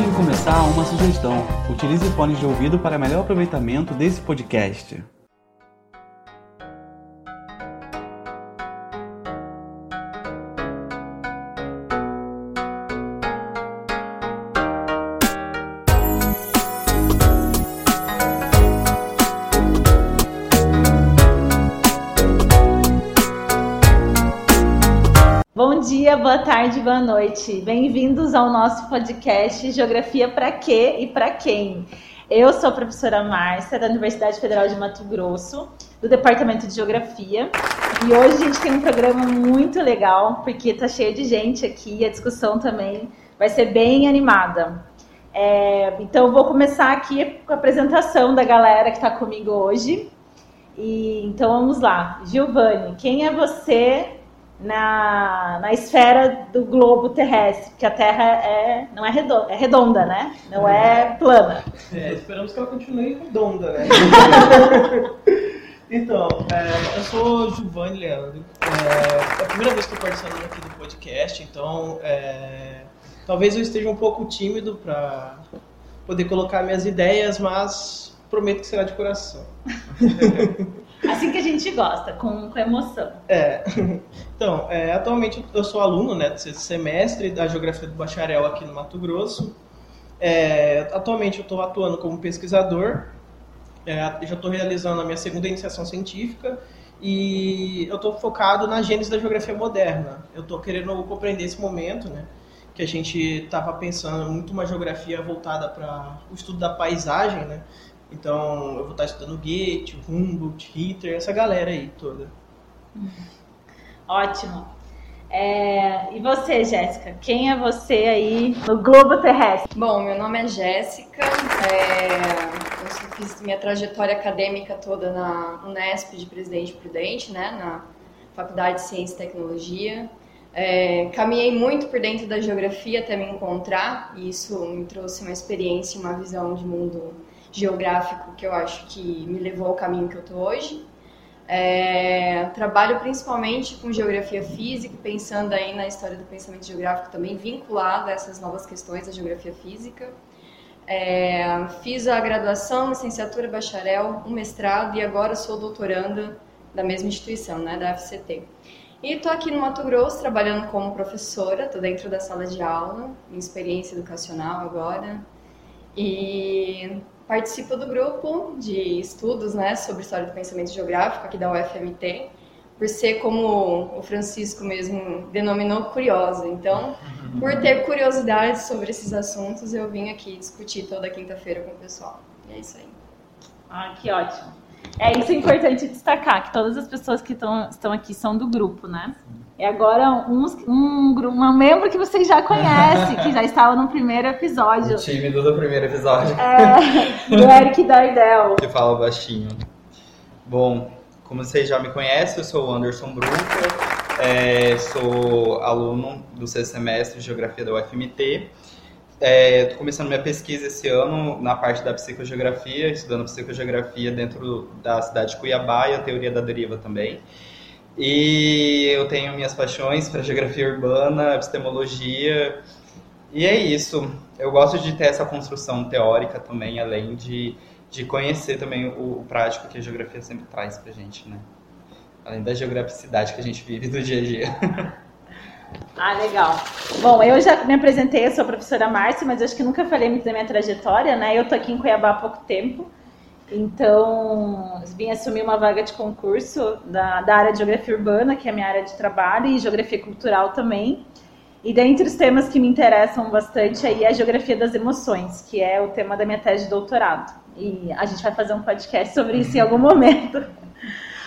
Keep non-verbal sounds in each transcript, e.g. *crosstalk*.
Antes de começar, uma sugestão: utilize fones de ouvido para melhor aproveitamento desse podcast. Boa tarde, boa noite. Bem-vindos ao nosso podcast Geografia para quê e para quem. Eu sou a professora Márcia, da Universidade Federal de Mato Grosso, do Departamento de Geografia. E hoje a gente tem um programa muito legal, porque tá cheio de gente aqui e a discussão também vai ser bem animada. É, então, vou começar aqui com a apresentação da galera que está comigo hoje. E, então, vamos lá. Giovanni, quem é você na, na esfera do globo terrestre, porque a Terra é, não é redonda, é redonda, né? Não é plana. É, esperamos que ela continue redonda, né? *laughs* então, é, eu sou Giovanni Leandro. É, é a primeira vez que estou participando aqui do podcast, então é, talvez eu esteja um pouco tímido para poder colocar minhas ideias, mas prometo que será de coração. *laughs* Assim que a gente gosta, com, com emoção. É. *laughs* Então, é, atualmente eu sou aluno né, do sexto semestre da Geografia do Bacharel aqui no Mato Grosso. É, atualmente eu estou atuando como pesquisador, é, já estou realizando a minha segunda iniciação científica e eu estou focado na gênese da geografia moderna. Eu estou querendo compreender esse momento, né, que a gente estava pensando muito uma geografia voltada para o estudo da paisagem, né, então, eu vou estar estudando Goethe, Humboldt, Hitler, essa galera aí toda. *laughs* Ótimo. É, e você, Jéssica? Quem é você aí no globo terrestre? Bom, meu nome é Jéssica. É, eu fiz minha trajetória acadêmica toda na Unesp de Presidente Prudente, né, na Faculdade de Ciência e Tecnologia. É, caminhei muito por dentro da geografia até me encontrar, e isso me trouxe uma experiência, uma visão de mundo geográfico que eu acho que me levou ao caminho que eu estou hoje. É, trabalho principalmente com geografia física, pensando aí na história do pensamento geográfico também, vinculado a essas novas questões da geografia física. É, fiz a graduação, licenciatura, bacharel, um mestrado e agora sou doutoranda da mesma instituição, né, da FCT. E estou aqui no Mato Grosso trabalhando como professora, estou dentro da sala de aula, em experiência educacional agora. E participo do grupo de estudos né, sobre história do pensamento geográfico aqui da UFMT, por ser, como o Francisco mesmo denominou, curiosa. Então, por ter curiosidade sobre esses assuntos, eu vim aqui discutir toda quinta-feira com o pessoal. E é isso aí. Ah, que ótimo. É isso é importante destacar, que todas as pessoas que tão, estão aqui são do grupo, né? E agora um, um, um membro que vocês já conhecem, que já estava no primeiro episódio. O tímido do primeiro episódio. É, do *laughs* Eric Dardel. que fala baixinho. Bom, como vocês já me conhecem, eu sou o Anderson Brunca, é, sou aluno do sexto semestre de Geografia da UFMT. Estou é, começando minha pesquisa esse ano na parte da psicogeografia, estudando psicogeografia dentro da cidade de Cuiabá e a teoria da deriva também. E eu tenho minhas paixões para geografia urbana, epistemologia. E é isso. Eu gosto de ter essa construção teórica também, além de, de conhecer também o, o prático que a geografia sempre traz para gente, né? Além da geograficidade que a gente vive do dia a dia. *laughs* Ah, legal. Bom, eu já me apresentei, eu sou a professora Márcia, mas acho que nunca falei muito da minha trajetória, né? Eu tô aqui em Cuiabá há pouco tempo. Então, vim assumir uma vaga de concurso da, da área de geografia urbana, que é a minha área de trabalho, e geografia cultural também. E dentre os temas que me interessam bastante aí é a geografia das emoções, que é o tema da minha tese de doutorado. E a gente vai fazer um podcast sobre isso em algum *laughs* momento.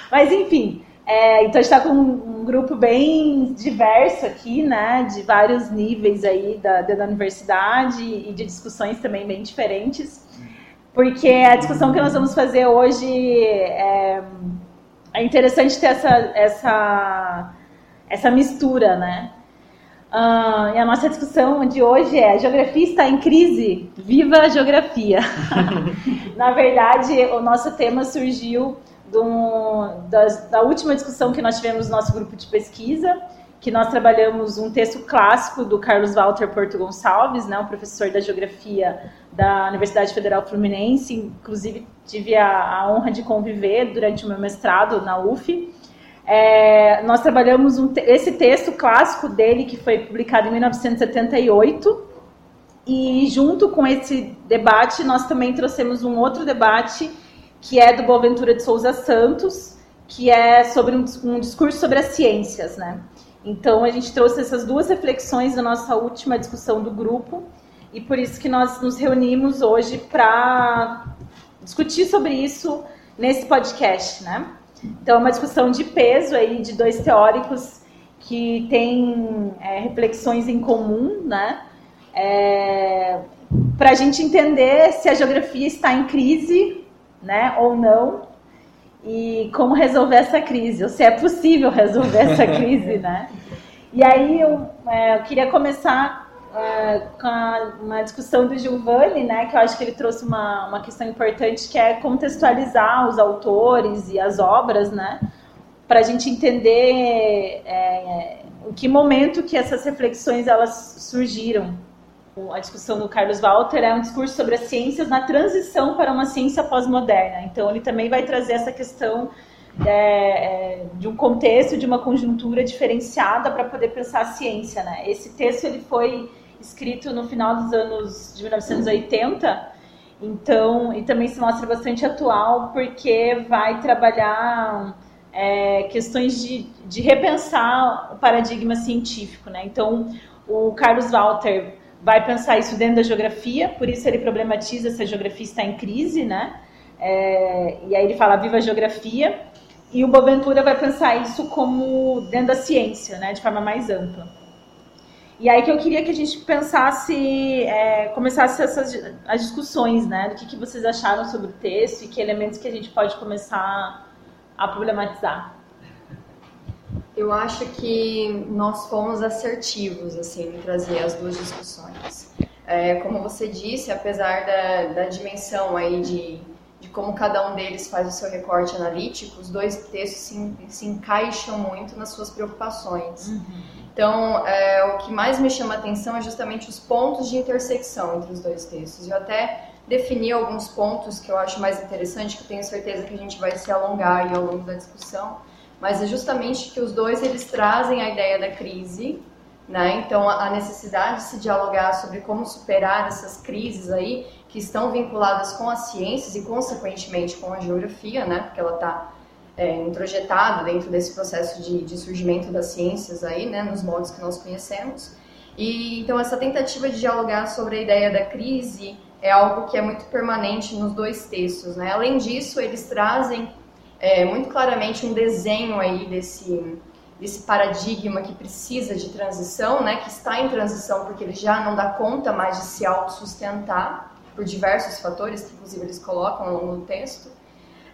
Mas enfim, é, então a gente está com um grupo bem diverso aqui, né? De vários níveis aí da, da universidade e de discussões também bem diferentes porque a discussão que nós vamos fazer hoje é, é interessante ter essa, essa, essa mistura, né? Uh, e a nossa discussão de hoje é: a geografia está em crise? Viva a geografia! *laughs* Na verdade, o nosso tema surgiu do, da, da última discussão que nós tivemos no nosso grupo de pesquisa, que nós trabalhamos um texto clássico do Carlos Walter Porto Gonçalves, né, um professor da geografia da Universidade Federal Fluminense, inclusive tive a, a honra de conviver durante o meu mestrado na UF. É, nós trabalhamos um, esse texto clássico dele, que foi publicado em 1978, e junto com esse debate, nós também trouxemos um outro debate, que é do Boaventura de Souza Santos, que é sobre um, um discurso sobre as ciências, né? Então, a gente trouxe essas duas reflexões na nossa última discussão do grupo, e por isso que nós nos reunimos hoje para discutir sobre isso nesse podcast, né? Então, é uma discussão de peso aí de dois teóricos que têm é, reflexões em comum, né? É, para a gente entender se a geografia está em crise, né, ou não, e como resolver essa crise, ou se é possível resolver essa *laughs* crise, né? E aí eu, é, eu queria começar uh, com a, uma discussão do Giovanni, né, que eu acho que ele trouxe uma, uma questão importante, que é contextualizar os autores e as obras, né, para a gente entender é, em que momento que essas reflexões elas surgiram. A discussão do Carlos Walter é um discurso sobre as ciências na transição para uma ciência pós-moderna. Então, ele também vai trazer essa questão é, é, de um contexto, de uma conjuntura diferenciada para poder pensar a ciência, né? Esse texto ele foi escrito no final dos anos de 1980, então, e também se mostra bastante atual, porque vai trabalhar é, questões de, de repensar o paradigma científico, né? Então, o Carlos Walter vai pensar isso dentro da geografia, por isso ele problematiza se a geografia está em crise, né? É, e aí ele fala viva a geografia, e o Boaventura vai pensar isso como dentro da ciência, né? De forma mais ampla. E aí que eu queria que a gente pensasse, é, começasse essas as discussões, né? Do que, que vocês acharam sobre o texto e que elementos que a gente pode começar a problematizar. Eu acho que nós fomos assertivos, assim, em trazer as duas discussões. É, como você disse, apesar da, da dimensão aí de, de como cada um deles faz o seu recorte analítico, os dois textos se, se encaixam muito nas suas preocupações. Uhum. Então, é, o que mais me chama a atenção é justamente os pontos de intersecção entre os dois textos. Eu até defini alguns pontos que eu acho mais interessante, que eu tenho certeza que a gente vai se alongar ao longo da discussão, mas é justamente que os dois eles trazem a ideia da crise, né? Então, a necessidade de se dialogar sobre como superar essas crises aí que estão vinculadas com as ciências e, consequentemente, com a geografia, né? Porque ela está é, introjetado dentro desse processo de, de, surgimento das ciências aí, né, nos modos que nós conhecemos. E então essa tentativa de dialogar sobre a ideia da crise é algo que é muito permanente nos dois textos, né? Além disso, eles trazem é, muito claramente um desenho aí desse desse paradigma que precisa de transição, né, que está em transição porque ele já não dá conta mais de se autossustentar por diversos fatores que inclusive eles colocam ao longo do texto.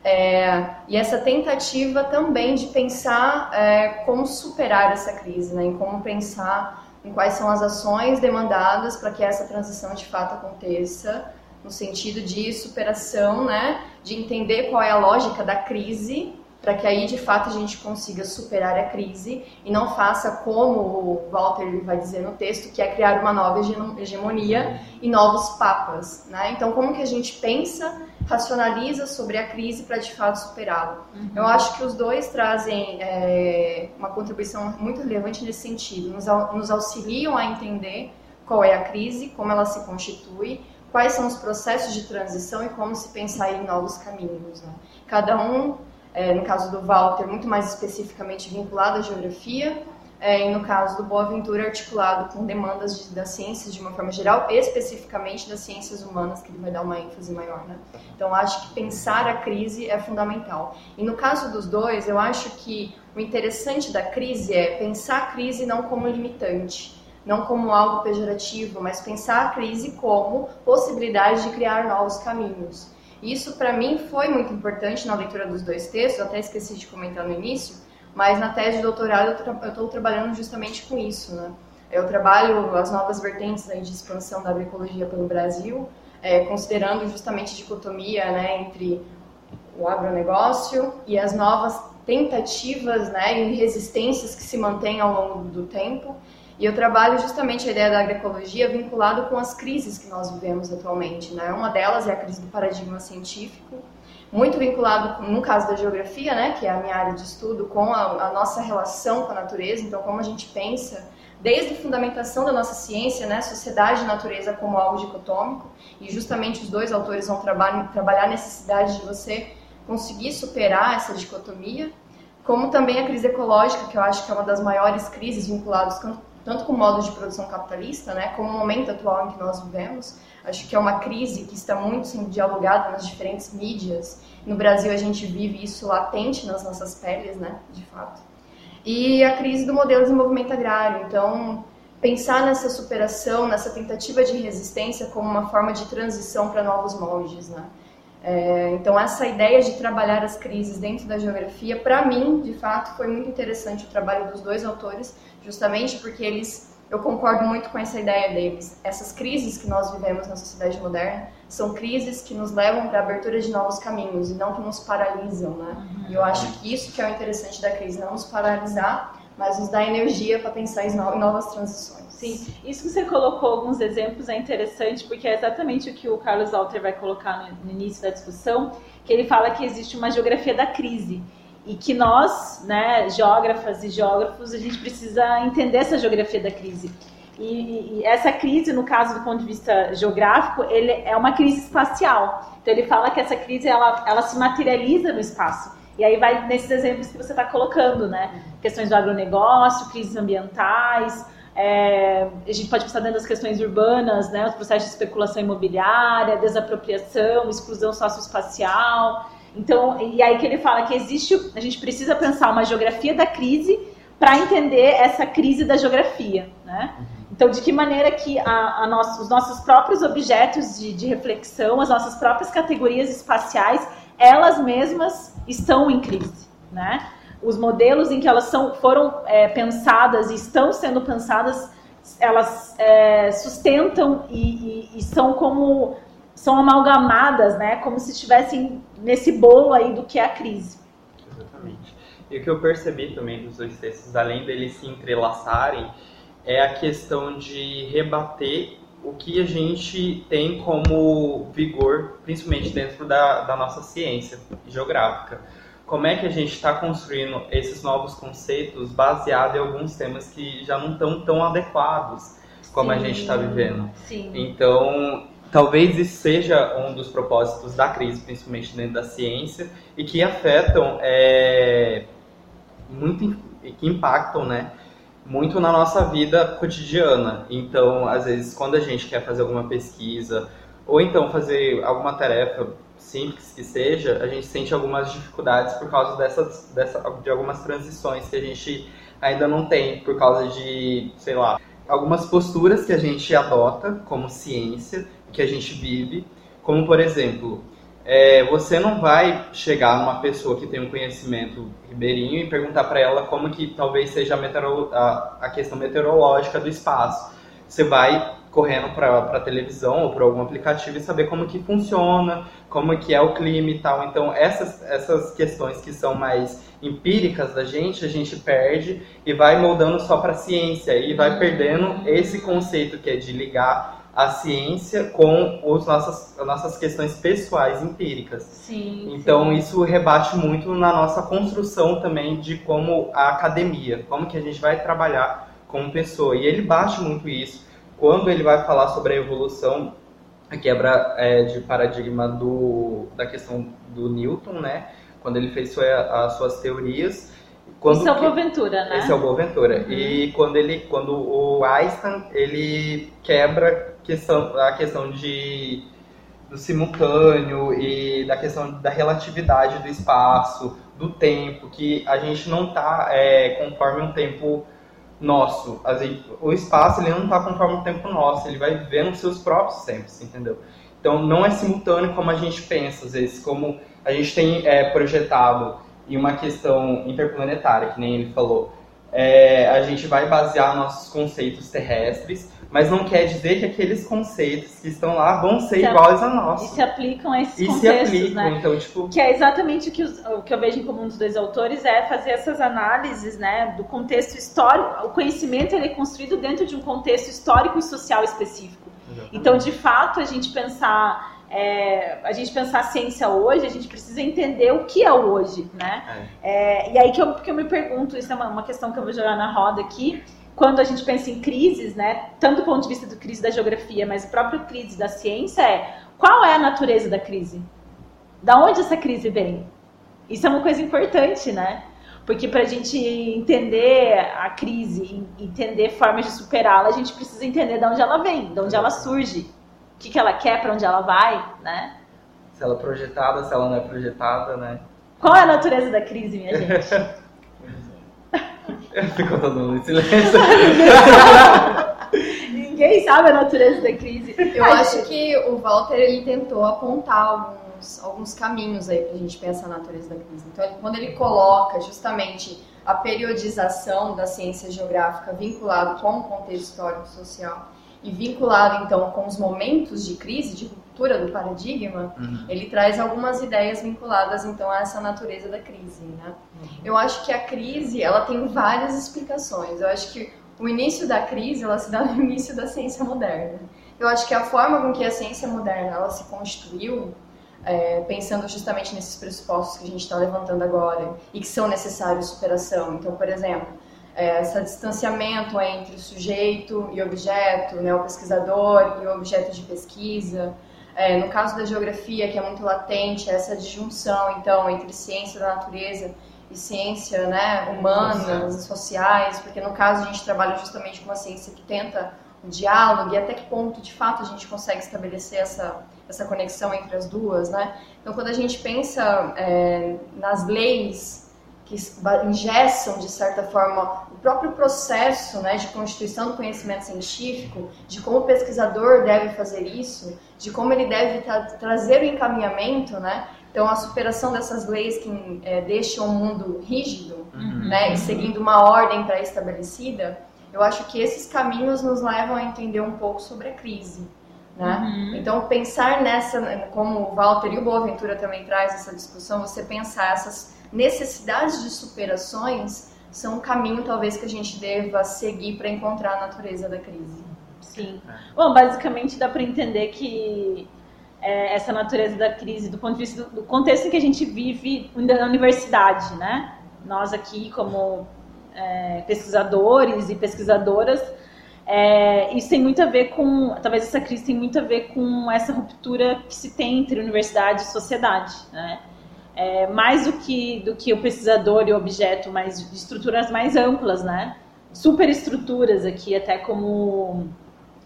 É, e essa tentativa também de pensar é, como superar essa crise, né, em como pensar em quais são as ações demandadas para que essa transição de fato aconteça, no sentido de superação, né, de entender qual é a lógica da crise, para que aí de fato a gente consiga superar a crise e não faça como o Walter vai dizer no texto, que é criar uma nova hegemonia e novos papas. Né? Então, como que a gente pensa racionaliza sobre a crise para de fato superá-la. Uhum. Eu acho que os dois trazem é, uma contribuição muito relevante nesse sentido, nos, nos auxiliam a entender qual é a crise, como ela se constitui, quais são os processos de transição e como se pensar em novos caminhos. Né? Cada um, é, no caso do Walter, muito mais especificamente vinculado à geografia, é, e no caso do Boaventura, articulado com demandas de, das ciências de uma forma geral, especificamente das ciências humanas, que ele vai dar uma ênfase maior. Né? Então, acho que pensar a crise é fundamental. E no caso dos dois, eu acho que o interessante da crise é pensar a crise não como limitante, não como algo pejorativo, mas pensar a crise como possibilidade de criar novos caminhos. Isso, para mim, foi muito importante na leitura dos dois textos, até esqueci de comentar no início, mas na tese de doutorado eu estou trabalhando justamente com isso, né? Eu trabalho as novas vertentes aí de expansão da agroecologia pelo Brasil, é, considerando justamente a dicotomia né, entre o agronegócio e as novas tentativas né, e resistências que se mantêm ao longo do tempo. E eu trabalho justamente a ideia da agroecologia vinculado com as crises que nós vivemos atualmente. Né? Uma delas é a crise do paradigma científico, muito vinculado, no caso da geografia, né, que é a minha área de estudo, com a, a nossa relação com a natureza, então como a gente pensa desde a fundamentação da nossa ciência, né, sociedade e natureza como algo dicotômico, e justamente os dois autores vão trabalhar, trabalhar a necessidade de você conseguir superar essa dicotomia, como também a crise ecológica, que eu acho que é uma das maiores crises vinculadas tanto com o modo de produção capitalista, né, como o momento atual em que nós vivemos. Acho que é uma crise que está muito sendo dialogada nas diferentes mídias. No Brasil a gente vive isso latente nas nossas peles, né, de fato e a crise do modelo de desenvolvimento agrário. Então, pensar nessa superação, nessa tentativa de resistência como uma forma de transição para novos moldes, né? É, então, essa ideia de trabalhar as crises dentro da geografia, para mim, de fato, foi muito interessante o trabalho dos dois autores, justamente porque eles, eu concordo muito com essa ideia deles. Essas crises que nós vivemos na sociedade moderna são crises que nos levam para a abertura de novos caminhos e não que nos paralisam, né? E eu acho que isso que é o interessante da crise, não nos paralisar, mas nos dar energia para pensar em novas transições. Sim, isso que você colocou alguns exemplos é interessante porque é exatamente o que o Carlos Alter vai colocar no início da discussão, que ele fala que existe uma geografia da crise e que nós, né, geógrafas e geógrafos, a gente precisa entender essa geografia da crise. E, e, essa crise, no caso do ponto de vista geográfico, ele é uma crise espacial. Então ele fala que essa crise ela, ela se materializa no espaço. E aí vai nesses exemplos que você está colocando, né? Questões do agronegócio, crises ambientais, é, a gente pode pensar dentro das questões urbanas, né? Os processos de especulação imobiliária, desapropriação, exclusão socioespacial. Então, e aí que ele fala que existe, a gente precisa pensar uma geografia da crise para entender essa crise da geografia, né? Então, de que maneira que a, a nosso, os nossos próprios objetos de, de, reflexão, as nossas próprias categorias espaciais, elas mesmas estão em crise, né? Os modelos em que elas são, foram é, pensadas e estão sendo pensadas, elas é, sustentam e, e, e são como são amalgamadas, né? Como se estivessem nesse bolo aí do que é a crise. Exatamente. E o que eu percebi também dos dois textos, além deles se entrelaçarem, é a questão de rebater o que a gente tem como vigor, principalmente dentro da, da nossa ciência geográfica. Como é que a gente está construindo esses novos conceitos baseado em alguns temas que já não estão tão adequados como Sim. a gente está vivendo. Sim. Então, talvez isso seja um dos propósitos da crise, principalmente dentro da ciência, e que afetam, é, muito, que impactam, né, muito na nossa vida cotidiana. Então, às vezes, quando a gente quer fazer alguma pesquisa ou então fazer alguma tarefa simples que seja, a gente sente algumas dificuldades por causa dessas, dessa, de algumas transições que a gente ainda não tem, por causa de, sei lá, algumas posturas que a gente adota como ciência, que a gente vive, como por exemplo, é, você não vai chegar numa pessoa que tem um conhecimento ribeirinho e perguntar para ela como que talvez seja a, a, a, questão meteorológica do espaço. Você vai correndo para a televisão ou para algum aplicativo e saber como que funciona, como que é o clima e tal. Então essas, essas questões que são mais empíricas da gente, a gente perde e vai moldando só para a ciência e vai perdendo esse conceito que é de ligar a ciência com os nossas, as nossas questões pessoais empíricas. Sim, então sim. isso rebate muito na nossa construção também de como a academia, como que a gente vai trabalhar como pessoa. E ele bate muito isso quando ele vai falar sobre a evolução, a quebra é, de paradigma do, da questão do Newton, né? Quando ele fez sua, as suas teorias quando Esse é o Boaventura, né? Esse é o Boaventura. Uhum. E quando ele, quando o Einstein ele quebra questão, a questão de do simultâneo e da questão da relatividade do espaço, do tempo, que a gente não está é, conforme um tempo nosso. O espaço ele não está conforme um tempo nosso, ele vai vivendo os seus próprios tempos, entendeu? Então não é simultâneo como a gente pensa, às vezes, como a gente tem é, projetado e uma questão interplanetária, que nem ele falou. É, a gente vai basear nossos conceitos terrestres, mas não quer dizer que aqueles conceitos que estão lá vão ser Se a- iguais a E nossos. se aplicam a esses E se contextos, aplicam, né? então, tipo, Que é exatamente o que, os- o que eu vejo em comum dos dois autores é fazer essas análises, né, do contexto histórico. O conhecimento ele é construído dentro de um contexto histórico e social específico. Então, de fato, a gente pensar é, a gente pensar a ciência hoje, a gente precisa entender o que é o hoje, né? É, e aí que eu, que eu me pergunto, isso é uma, uma questão que eu vou jogar na roda aqui, quando a gente pensa em crises, né, tanto do ponto de vista do crise da geografia, mas o próprio crise da ciência é qual é a natureza da crise? Da onde essa crise vem? Isso é uma coisa importante, né? Porque para a gente entender a crise, e entender formas de superá-la, a gente precisa entender de onde ela vem, de onde ela surge, que, que ela quer, para onde ela vai, né? se ela é projetada, se ela não é projetada, né? Qual é a natureza da crise, minha gente? Ficou todo mundo em silêncio. *laughs* Ninguém sabe a natureza da crise. Eu Ai, acho que o Walter ele tentou apontar alguns, alguns caminhos aí pra gente pensar a natureza da crise. Então, ele- quando ele coloca justamente a periodização da ciência geográfica vinculado com o contexto histórico e social e vinculado então com os momentos de crise, de ruptura do paradigma, Uhum. ele traz algumas ideias vinculadas então a essa natureza da crise, né? Eu acho que a crise, ela tem várias explicações. Eu acho que o início da crise, ela se dá no início da ciência moderna. Eu acho que a forma com que a ciência moderna ela se constituiu, é, pensando justamente nesses pressupostos que a gente está levantando agora e que são necessários superação. Então, por exemplo, é, esse distanciamento entre o sujeito e objeto, né, o pesquisador e o objeto de pesquisa. É, no caso da geografia, que é muito latente, essa disjunção, então, entre ciência da natureza e ciência né, humanas e sociais, porque no caso a gente trabalha justamente com uma ciência que tenta o diálogo e até que ponto, de fato, a gente consegue estabelecer essa, essa conexão entre as duas, né? Então, quando a gente pensa é, nas leis que engessam, de certa forma, o próprio processo né, de constituição do conhecimento científico, de como o pesquisador deve fazer isso, de como ele deve tra- trazer o encaminhamento, né? Então, a superação dessas leis que é, deixam o mundo rígido, né, e seguindo uma ordem pré-estabelecida, eu acho que esses caminhos nos levam a entender um pouco sobre a crise. Né? Então, pensar nessa, como o Walter e o Boaventura também traz essa discussão, você pensar essas necessidades de superações são um caminho, talvez, que a gente deva seguir para encontrar a natureza da crise. Sim. Bom, basicamente dá para entender que é, essa natureza da crise, do ponto de vista do, do contexto em que a gente vive na universidade, né? Nós aqui, como é, pesquisadores e pesquisadoras, é, isso tem muito a ver com, talvez essa crise tem muito a ver com essa ruptura que se tem entre universidade e sociedade, né? É, mais do que, do que o pesquisador e o objeto, mas de estruturas mais amplas, né? Superestruturas aqui, até como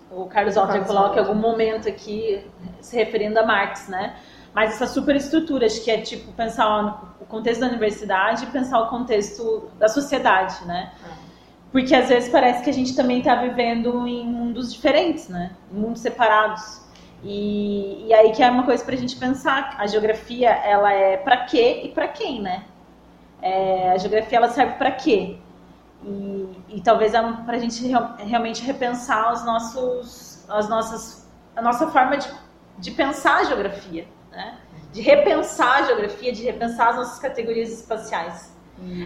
o Carlos Walter coloca em algum momento aqui, se referindo a Marx, né? Mas essas superestruturas, que é tipo pensar o contexto da universidade e pensar o contexto da sociedade, né? Porque às vezes parece que a gente também está vivendo em mundos diferentes, né? Em mundos separados. E, e aí que é uma coisa para a gente pensar. A geografia, ela é para quê e para quem, né? É, a geografia, ela serve para quê? E, e talvez é para a gente real- realmente repensar os nossos, as nossas, a nossa forma de, de pensar a geografia, né? De repensar a geografia, de repensar as nossas categorias espaciais.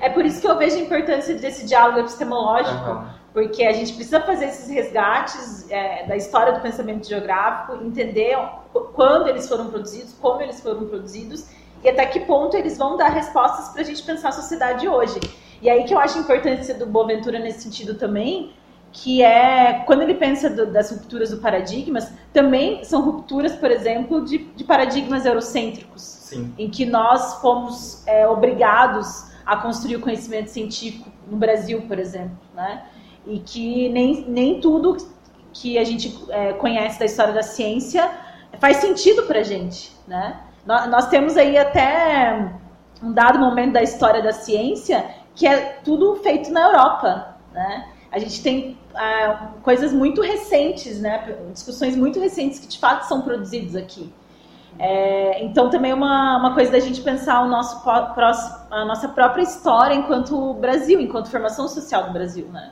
É por isso que eu vejo a importância desse diálogo epistemológico, Aham. Porque a gente precisa fazer esses resgates é, da história do pensamento geográfico, entender qu- quando eles foram produzidos, como eles foram produzidos e até que ponto eles vão dar respostas para a gente pensar a sociedade hoje. E aí que eu acho a importância do Boaventura nesse sentido também, que é quando ele pensa do- das rupturas do paradigmas, também são rupturas, por exemplo, de, de paradigmas eurocêntricos Sim. em que nós fomos é, obrigados a construir o conhecimento científico no Brasil, por exemplo, né? E que nem, nem tudo que a gente é, conhece da história da ciência faz sentido para gente, né? Nós, nós temos aí até um dado momento da história da ciência que é tudo feito na Europa, né? A gente tem ah, coisas muito recentes, né? Discussões muito recentes que de fato são produzidas aqui. É, então também é uma, uma coisa da gente pensar o nosso a nossa própria história enquanto Brasil, enquanto formação social do Brasil, né?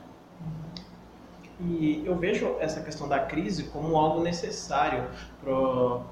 E eu vejo essa questão da crise como algo necessário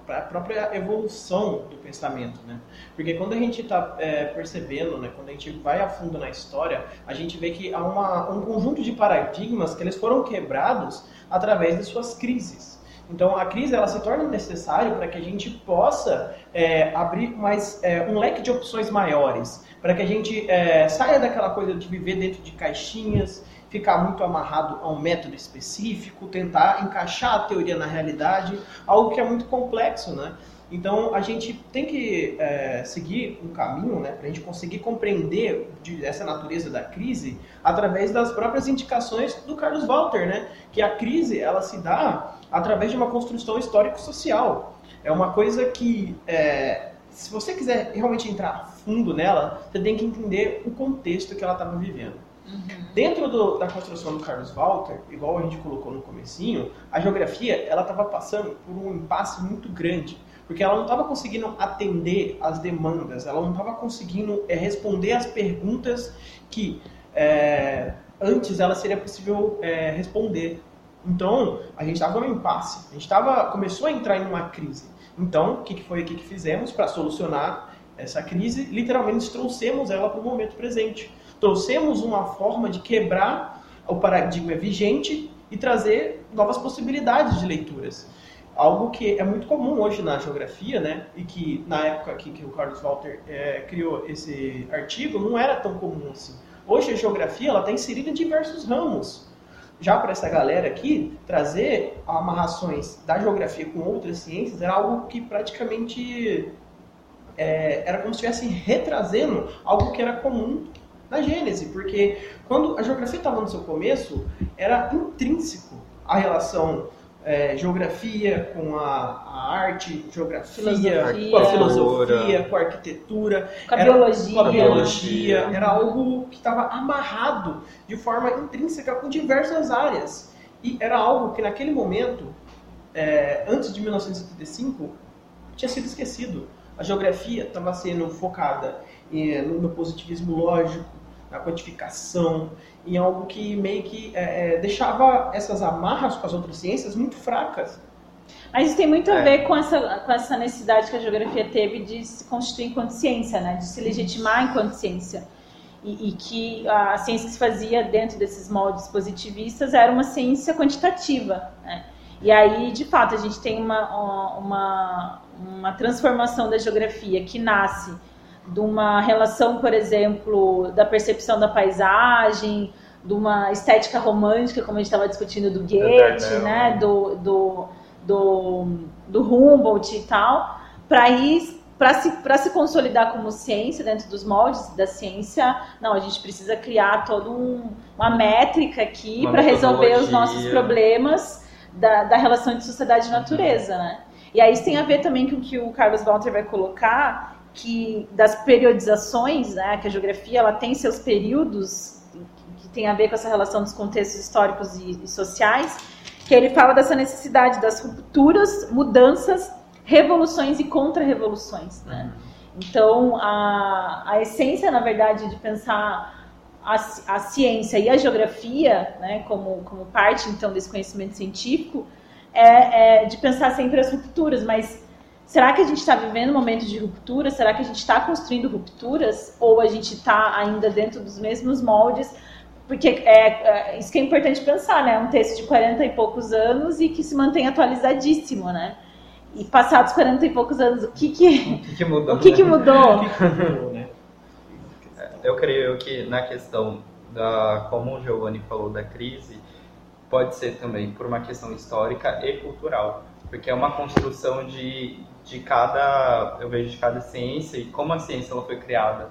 para a própria evolução do pensamento, né? Porque quando a gente está é, percebendo, né, quando a gente vai a fundo na história, a gente vê que há uma, um conjunto de paradigmas que eles foram quebrados através de suas crises. Então a crise ela se torna necessária para que a gente possa é, abrir mais é, um leque de opções maiores, para que a gente é, saia daquela coisa de viver dentro de caixinhas, ficar muito amarrado a um método específico, tentar encaixar a teoria na realidade, algo que é muito complexo, né? Então a gente tem que é, seguir um caminho, né, para a gente conseguir compreender de, essa natureza da crise através das próprias indicações do Carlos Walter, né? Que a crise ela se dá através de uma construção histórico-social. É uma coisa que, é, se você quiser realmente entrar fundo nela, você tem que entender o contexto que ela estava vivendo. Uhum. Dentro do, da construção do Carlos Walter, igual a gente colocou no comecinho, a geografia ela estava passando por um impasse muito grande, porque ela não estava conseguindo atender as demandas, ela não estava conseguindo é, responder as perguntas que é, antes ela seria possível é, responder. Então, a gente estava no impasse, a gente tava, começou a entrar em uma crise. Então, o que, que foi aqui que fizemos para solucionar essa crise? Literalmente trouxemos ela para o momento presente trouxemos uma forma de quebrar o paradigma vigente e trazer novas possibilidades de leituras. Algo que é muito comum hoje na geografia, né? E que na época que, que o Carlos Walter é, criou esse artigo não era tão comum assim. Hoje a geografia ela está inserida em diversos ramos. Já para essa galera aqui, trazer amarrações da geografia com outras ciências era algo que praticamente é, era como se estivesse retrazendo algo que era comum na Gênese, porque quando a geografia estava no seu começo, era intrínseco a relação é, geografia com a, a, arte, geografia, filosofia. com a filosofia, com a arquitetura, com a era, biologia. Com a biologia. Era algo que estava amarrado de forma intrínseca com diversas áreas. E era algo que naquele momento, é, antes de 1975, tinha sido esquecido. A geografia estava sendo focada no positivismo lógico, na quantificação, em algo que meio que é, é, deixava essas amarras com as outras ciências muito fracas. Mas isso tem muito a é. ver com essa, com essa necessidade que a geografia teve de se constituir enquanto ciência, né? de se legitimar enquanto ciência. E, e, que a ciência que se fazia dentro desses moldes positivistas era uma ciência quantitativa. Né? E aí, de fato, a gente tem uma, uma, uma transformação da geografia que nasce de uma relação, por exemplo, da percepção da paisagem, de uma estética romântica, como a gente estava discutindo do Goethe, né, do, do, do, do Humboldt e tal, para ir para se, se consolidar como ciência, dentro dos moldes da ciência, não, a gente precisa criar toda um, uma métrica aqui para resolver os nossos problemas da, da relação de sociedade e natureza, né? E aí isso tem a ver também com o que o Carlos Walter vai colocar, que das periodizações, né, que a geografia ela tem seus períodos que tem a ver com essa relação dos contextos históricos e, e sociais, que ele fala dessa necessidade das rupturas, mudanças, revoluções e contra-revoluções. Né? Então, a, a essência, na verdade, de pensar a, a ciência e a geografia, né, como, como parte, então, desse conhecimento científico, é, é de pensar sempre as rupturas, mas Será que a gente está vivendo um momento de ruptura? Será que a gente está construindo rupturas? Ou a gente está ainda dentro dos mesmos moldes? Porque é, é, isso que é importante pensar, né? Um texto de 40 e poucos anos e que se mantém atualizadíssimo, né? E passados 40 e poucos anos, o que que, o que, que mudou? O que, que mudou? Né? Eu creio que na questão da, como o Giovanni falou, da crise, pode ser também por uma questão histórica e cultural, porque é uma construção de, de cada, eu vejo de cada ciência e como a ciência ela foi criada.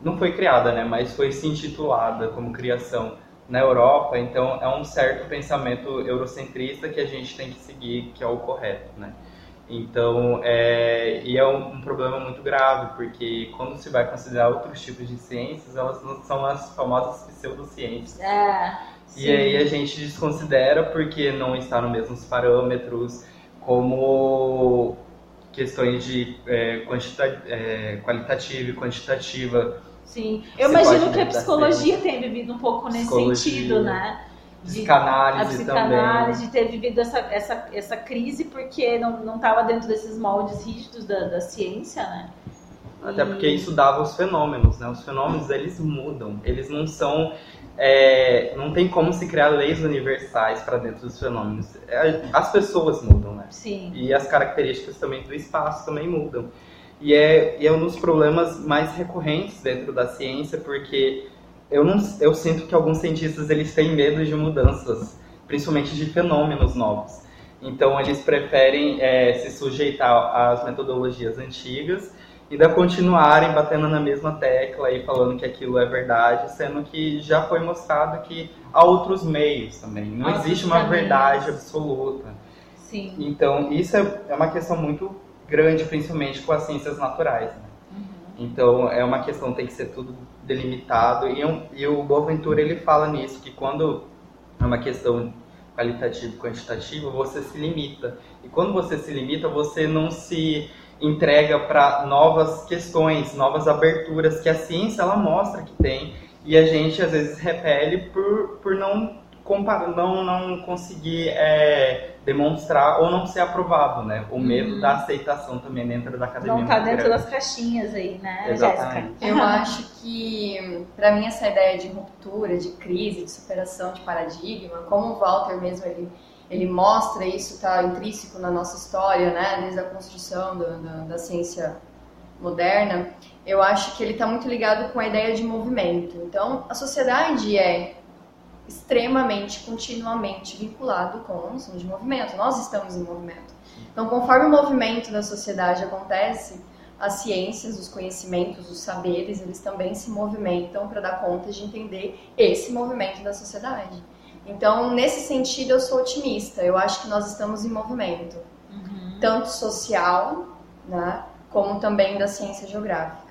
Não foi criada, né, mas foi se intitulada como criação na Europa, então é um certo pensamento eurocentrista que a gente tem que seguir, que é o correto, né? Então, é, e é um, um, problema muito grave, porque quando se vai considerar outros tipos de ciências, elas não são as famosas pseudociências. É, e aí a gente desconsidera porque não está nos mesmos parâmetros, como questões de é, é, qualitativa e quantitativa. Sim. Eu imagino que a psicologia tenha vivido um pouco nesse sentido, né? De- a Psicanálise psicanálise, também. de ter vivido essa, essa, essa crise porque não estava dentro desses moldes rígidos da, da ciência, né? Até E- porque isso dava os fenômenos, né? Os fenômenos, eles mudam. Eles não são... é, não tem como se criar leis universais para dentro dos fenômenos. É, As pessoas mudam, né? Sim. E as características também do espaço também mudam. E é, e é um dos problemas mais recorrentes dentro da ciência, porque eu, não, eu sinto que alguns cientistas eles têm medo de mudanças, principalmente de fenômenos novos. Então eles preferem é, se sujeitar às metodologias antigas ainda continuarem batendo na mesma tecla e falando que aquilo é verdade, sendo que já foi mostrado que há outros meios também. Não existe uma caminhos. verdade absoluta. Sim. Então, isso é, é uma questão muito grande, principalmente com as ciências naturais. né? Então, é uma questão tem que ser tudo delimitado. E, um- e o Boaventura, ele fala nisso, que quando é uma questão qualitativa e quantitativa, você se limita. E quando você se limita, você não se entrega para novas questões, novas aberturas que a ciência ela mostra que tem e a gente às vezes repele por, por não comparar, não não conseguir é, demonstrar ou não ser aprovado, né? O medo Uhum. da aceitação também dentro da academia. Não tá é muito dentro grande. das caixinhas aí, né. Jéssica? Eu *laughs* acho que, para mim, essa ideia de ruptura, de crise, de superação de paradigma, como o Walter mesmo ele, ele mostra isso, está intrínseco na nossa história, né, desde a construção do- da- da ciência moderna, eu acho que ele está muito ligado com a ideia de movimento. Então, a sociedade é extremamente, continuamente vinculado com a noção de movimento. Nós estamos em movimento. Então, conforme o movimento da sociedade acontece, as ciências, os conhecimentos, os saberes, eles também se movimentam para dar conta de entender esse movimento da sociedade. Então, nesse sentido, eu sou otimista. Eu acho que nós estamos em movimento, tanto social, né, como também da ciência geográfica.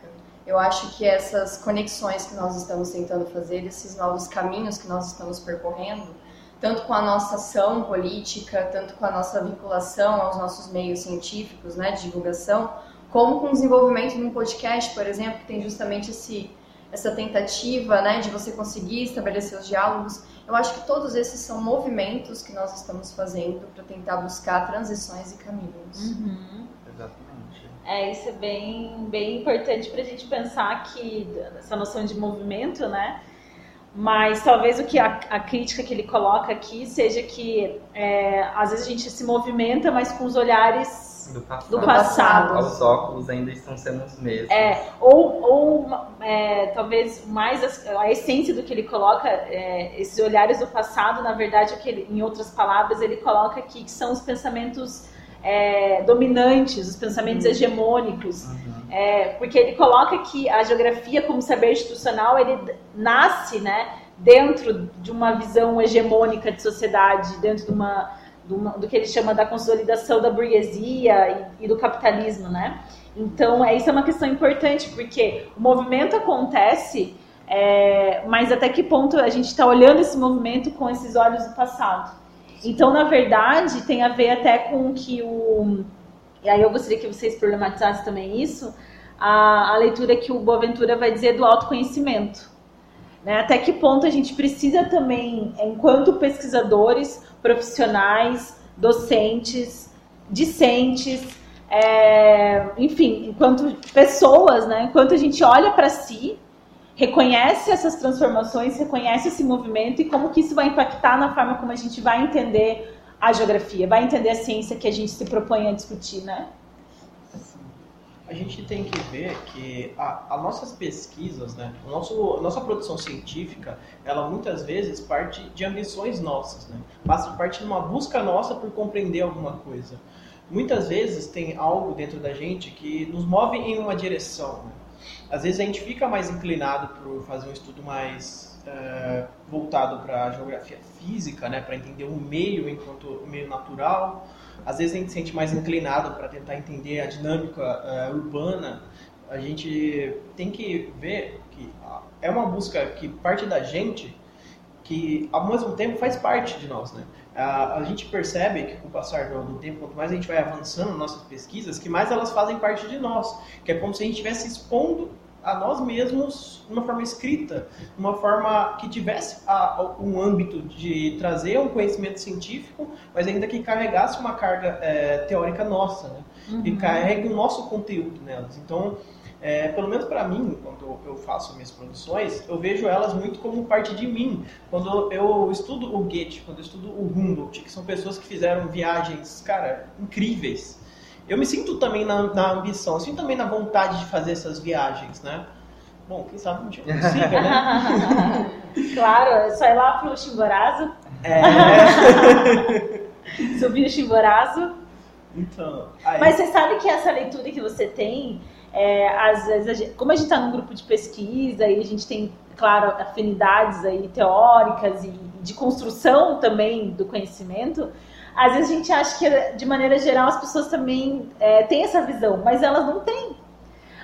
Eu acho que essas conexões que nós estamos tentando fazer, esses novos caminhos que nós estamos percorrendo, tanto com a nossa ação política, tanto com a nossa vinculação aos nossos meios científicos, né, de divulgação, como com o desenvolvimento de um podcast, por exemplo, que tem justamente esse, essa tentativa né, de você conseguir estabelecer os diálogos. Eu acho que todos esses são movimentos que nós estamos fazendo para tentar buscar transições e caminhos. Uhum. Exatamente. É, isso é bem, bem importante para a gente pensar que essa noção de movimento, né? Mas talvez o que a, a crítica que ele coloca aqui seja que é, às vezes a gente se movimenta, mas com os olhares Do passado. do passado. Os óculos ainda estão sendo os mesmos. É, ou, ou é, talvez mais as- a, essência do que ele coloca, é, esses olhares do passado, na verdade, que ele- em outras palavras, ele coloca aqui que são os pensamentos é, dominantes, os pensamentos hegemônicos. Uhum. É, porque ele coloca que a geografia como saber institucional ele nasce né, dentro de uma visão hegemônica de sociedade, dentro de uma, uma- do que ele chama da consolidação da burguesia e, e do capitalismo, né? Então, é, isso é uma questão importante, porque o movimento acontece, é, mas até que ponto a gente está olhando esse movimento com esses olhos do passado? Então, na verdade, tem a ver até com que o. E aí eu gostaria que vocês problematizassem também isso, a, a leitura que o Boaventura vai dizer do autoconhecimento. Né? Até que ponto a gente precisa também, enquanto pesquisadores, profissionais, docentes, discentes, é, enfim, enquanto pessoas, né? enquanto a gente olha para si, reconhece essas transformações, reconhece esse movimento e como que isso vai impactar na forma como a gente vai entender a geografia, vai entender a ciência que a gente se propõe a discutir, né? A gente tem que ver que as nossas pesquisas, né, o nosso, a nossa produção científica, ela muitas vezes parte de ambições nossas, né? Passa parte de uma busca nossa por compreender alguma coisa. Muitas vezes tem algo dentro da gente que nos move em uma direção. Né? Às vezes a gente fica mais inclinado por fazer um estudo mais eh, voltado para a geografia física, né, para entender o meio enquanto meio natural. Às vezes a gente se sente mais inclinado para tentar entender a dinâmica eh, urbana. A gente tem que ver que é uma busca que parte da gente que ao mesmo tempo faz parte de nós, né? A, gente percebe que com o passar do, tempo, quanto mais a gente vai avançando nas nossas pesquisas, que mais elas fazem parte de nós, que é como se a gente estivesse expondo a nós mesmos de uma forma escrita, uma forma que tivesse a, um âmbito de trazer um conhecimento científico, mas ainda que carregasse uma carga é, teórica nossa, né? Uhum. E carregue o nosso conteúdo nelas. Então, é, pelo menos para mim, quando eu faço minhas produções, eu vejo elas muito como parte de mim. Quando eu estudo o Goethe, quando eu estudo o Humboldt, que são pessoas que fizeram viagens, cara, incríveis eu me sinto também na, na ambição, eu sinto também na vontade de fazer essas viagens, né? Bom, quem sabe um dia consiga, né? *laughs* claro, é só ir lá pro Chimborazo. É. *laughs* Subir o Chimborazo. Então. Aí... Mas você sabe que essa leitura que você tem, é, às vezes, a gente, como a gente está num grupo de pesquisa e a gente tem, claro, afinidades aí teóricas e de construção também do conhecimento, às vezes a gente acha que, de maneira geral, as pessoas também é, têm essa visão, mas elas não têm.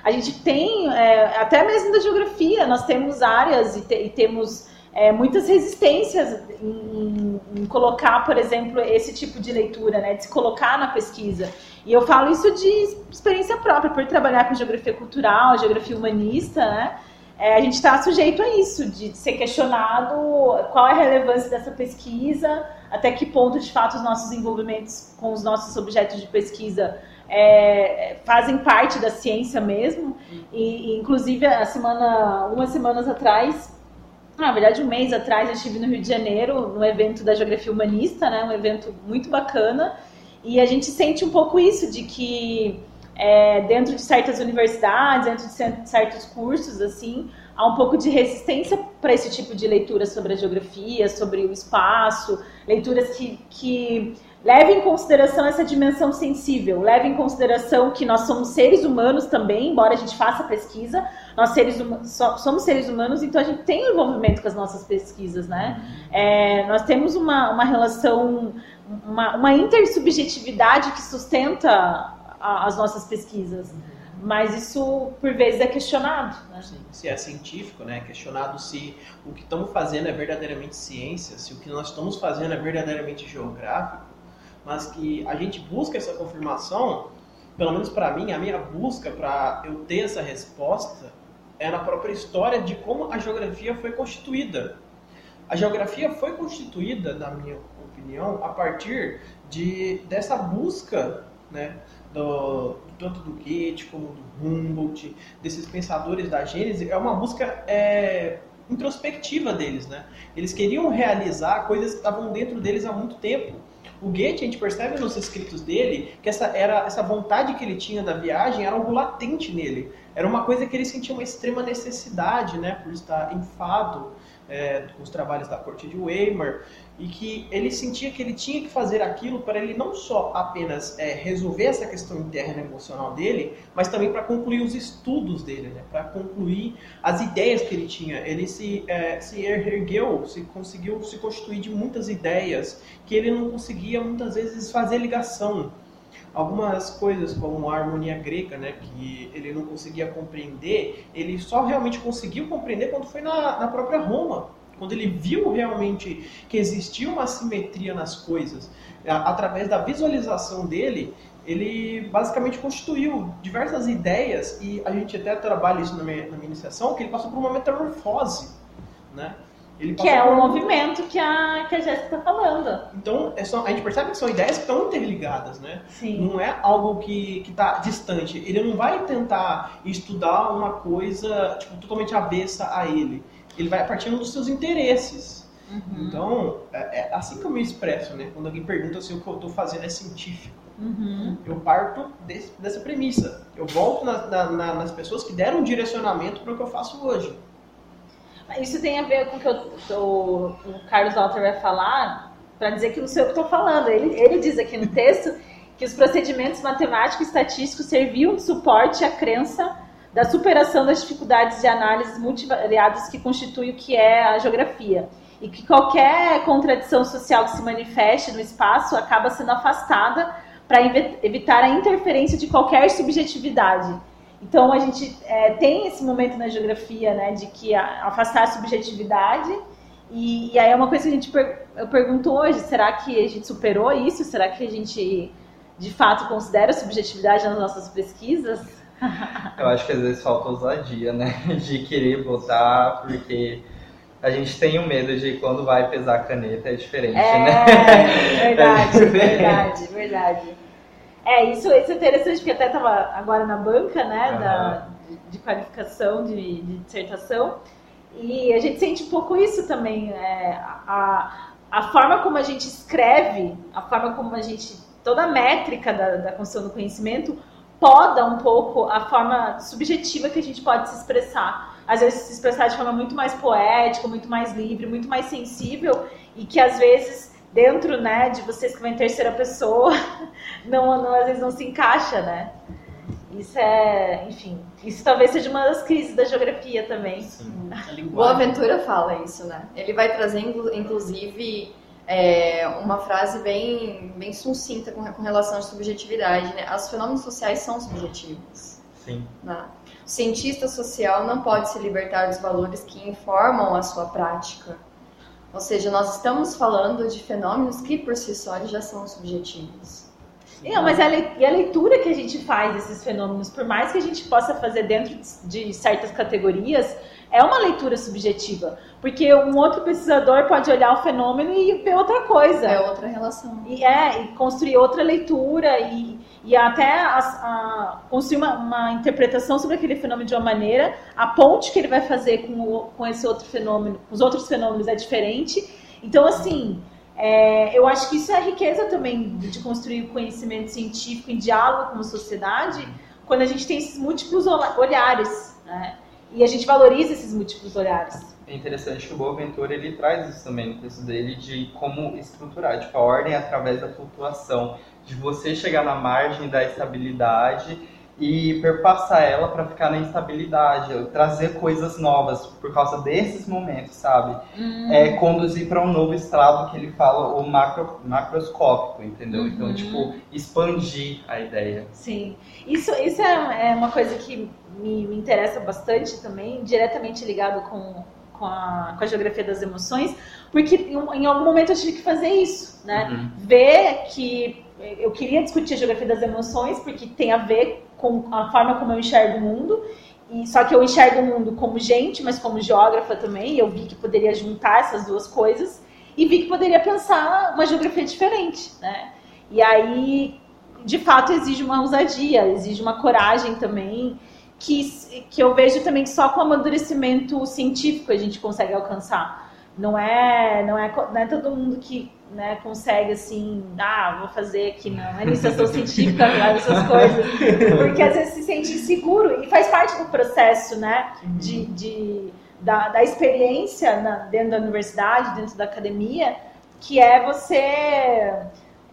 A gente tem, é, até mesmo da geografia, nós temos áreas e, te, e temos é, muitas resistências em, em, colocar, por exemplo, esse tipo de leitura, né, de se colocar na pesquisa. E eu falo isso de experiência própria, por trabalhar com geografia cultural, geografia humanista, né? É, a gente está sujeito a isso, de ser questionado qual é a relevância dessa pesquisa, até que ponto, de fato, os nossos envolvimentos com os nossos objetos de pesquisa é, fazem parte da ciência mesmo. E, inclusive, a semana, umas semanas atrás, na verdade, um mês atrás, eu estive no Rio de Janeiro, no evento da Geografia Humanista, né, um evento muito bacana, e a gente sente um pouco isso, de que é, dentro de certas universidades, dentro de certos cursos, assim, há um pouco de resistência para esse tipo de leitura sobre a geografia, sobre o espaço, leituras que, que levem em consideração essa dimensão sensível, levem em consideração que nós somos seres humanos também, embora a gente faça pesquisa, nós seres somos seres humanos, então a gente tem um envolvimento com as nossas pesquisas, né? É, nós temos uma, uma relação, uma, uma intersubjetividade que sustenta a, as nossas pesquisas mas isso por vezes é questionado. Né? Sim, se é científico, né? questionado se o que estamos fazendo é verdadeiramente ciência, se o que nós estamos fazendo é verdadeiramente geográfico, mas que a gente busca essa confirmação, pelo menos para mim, a minha busca para eu ter essa resposta é na própria história de como a geografia foi constituída. A geografia foi constituída, na minha opinião, a partir de dessa busca, né, do, tanto do Goethe como do Humboldt, desses pensadores da Gênese, é uma busca é, introspectiva deles, né? Eles queriam realizar coisas que estavam dentro deles há muito tempo. O Goethe, a gente percebe nos escritos dele que essa, era, essa vontade que ele tinha da viagem era algo latente nele. Era uma coisa que ele sentia uma extrema necessidade, né? Por estar enfado é, com os trabalhos da corte de Weimar e que ele sentia que ele tinha que fazer aquilo para ele não só apenas é, resolver essa questão interna emocional dele, mas também para concluir os estudos dele, né? para concluir as ideias que ele tinha. Ele se, é, se ergueu, se conseguiu se constituir de muitas ideias que ele não conseguia muitas vezes fazer ligação. Algumas coisas como a harmonia grega, né, que ele não conseguia compreender, ele só realmente conseguiu compreender quando foi na, na própria Roma quando ele viu realmente que existia uma simetria nas coisas, através da visualização dele, ele basicamente constituiu diversas ideias, e a gente até trabalha isso na minha, na minha iniciação, que ele passou por uma metamorfose, né? que é o movimento que a, que a Jéssica está falando. Então, é só, a gente percebe que são ideias que estão interligadas, né? Sim. Não é algo que está distante. Ele não vai tentar estudar uma coisa tipo, totalmente avessa a ele ele vai partindo dos seus interesses. Uhum. Então, é, é, assim que eu me expresso, né? Quando alguém pergunta se o que eu estou fazendo é científico. Uhum. Eu parto desse, dessa premissa. Eu volto na, na, na, nas pessoas que deram um direcionamento para o que eu faço hoje. Isso tem a ver com o que eu, o, o Carlos Walter vai falar, para dizer que não sei o que estou falando. Ele, ele diz aqui no texto que os procedimentos matemáticos e estatísticos serviam de suporte à crença da superação das dificuldades de análises multivariadas que constitui o que é a geografia. E que qualquer contradição social que se manifeste no espaço acaba sendo afastada para evitar a interferência de qualquer subjetividade. Então a gente é, tem esse momento na geografia, né, de que a, afastar a subjetividade E, e aí é uma coisa que a gente per, eu pergunto hoje, será que a gente superou isso? Será que a gente de fato considera subjetividade nas nossas pesquisas? Eu acho que às vezes falta ousadia, né? *laughs* De querer votar, porque a gente tem o medo de quando vai pesar a caneta é diferente, é, né? Verdade, *laughs* é verdade, verdade. É, isso, isso é interessante, porque até estava agora na banca, né, uhum. da, de, de qualificação de, de, dissertação, e a gente sente um pouco isso também, é, a, a forma como a gente escreve, a forma como a gente, toda a métrica da, da construção do conhecimento poda um pouco a forma subjetiva que a gente pode se expressar. Às vezes se expressar de forma muito mais poética, muito mais livre, muito mais sensível, e que às vezes dentro, né, de você que em terceira pessoa, *laughs* não, não, às vezes não se encaixa, né? Isso é, enfim, isso talvez seja uma das crises da geografia também. Sim, *laughs* Boaventura fala isso, né? Ele vai trazendo, inclusive, é, uma frase bem, bem sucinta com, com relação à subjetividade, né? Os fenômenos sociais são subjetivos. Sim. Né? O cientista social não pode se libertar dos valores que informam a sua prática. Ou seja, nós estamos falando de fenômenos que por si só já são subjetivos. É, mas a, e a leitura que a gente faz desses fenômenos, por mais que a gente possa fazer dentro de certas categorias, é uma leitura subjetiva. Porque um outro pesquisador pode olhar o fenômeno e ver outra coisa. É outra relação. E, é, e construir outra leitura e, e até a, a, construir uma, uma, interpretação sobre aquele fenômeno de uma maneira. A ponte que ele vai fazer com, o, com esse outro fenômeno, com os outros fenômenos é diferente. Então, assim, é, eu acho que isso é a riqueza também de construir o conhecimento científico em diálogo com a sociedade, quando a gente tem esses múltiplos olhares. Né? E a gente valoriza esses múltiplos olhares. É interessante que o Boaventura ele traz isso também no texto dele de como estruturar, tipo, a ordem através da flutuação, de você chegar na margem da estabilidade e perpassar ela para ficar na instabilidade, trazer coisas novas por causa desses momentos, sabe? Uhum. É conduzir para um novo estrado que ele fala, o macro, macroscópico, entendeu? Então, uhum. Então, tipo, expandir a ideia. Sim. Isso, isso é, é uma coisa que me, me interessa bastante também, diretamente ligado com, com, a, com a geografia das emoções, porque em, em algum momento eu tive que fazer isso, né? Uhum. Ver que eu queria discutir a geografia das emoções, porque tem a ver com a forma como eu enxergo o mundo, e só que eu enxergo o mundo como gente, mas como geógrafa também, e eu vi que poderia juntar essas duas coisas, e vi que poderia pensar uma geografia diferente, né? E aí, de fato, exige uma ousadia, exige uma coragem também, que, que eu vejo também que só com amadurecimento científico a gente consegue alcançar. Não é, não é, não é todo mundo que né, consegue assim, ah, vou fazer aqui, não, é iniciação científica, essas coisas, porque às vezes se sente inseguro e faz parte do processo, né, de, de da, da experiência na, dentro da universidade, dentro da academia, que é você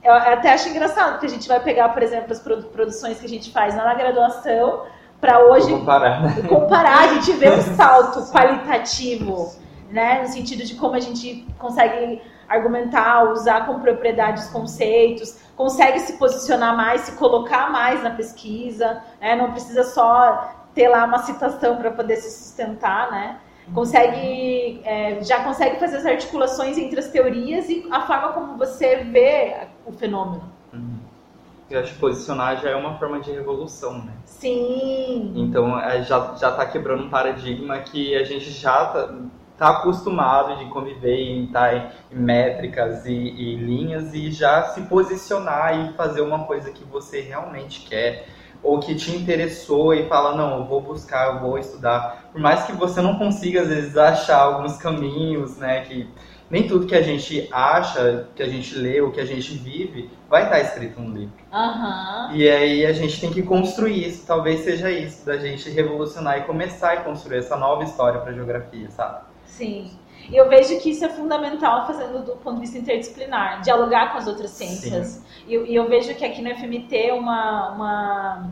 eu até acho engraçado, porque a gente vai pegar, por exemplo, as produções que a gente faz na graduação, para hoje comparar, né? comparar, a gente vê um *laughs* salto qualitativo, né? No sentido de como a gente consegue argumentar, usar com propriedade os conceitos, consegue se posicionar mais, se colocar mais na pesquisa, né? Não precisa só ter lá uma citação para poder se sustentar, né? Consegue, é, já consegue fazer as articulações entre as teorias e a forma como você vê o fenômeno. Eu acho que posicionar já é uma forma de revolução, né? Sim. Então é, já, já tá quebrando um paradigma que a gente já tá, tá acostumado de conviver em tá em, métricas e, e linhas e já se posicionar e fazer uma coisa que você realmente quer ou que te interessou e fala, não, eu vou buscar, eu vou estudar. Por mais que você não consiga, às vezes, achar alguns caminhos, né, que nem tudo que a gente acha, que a gente lê ou que a gente vive, vai estar escrito no livro. Uhum. E aí a gente tem que construir isso, talvez seja isso, da gente revolucionar e começar a construir essa nova história para a geografia, sabe? Sim. E eu vejo que isso é fundamental fazendo do ponto de vista interdisciplinar, dialogar com as outras ciências. E eu, eu, vejo que aqui no FMT uma, uma,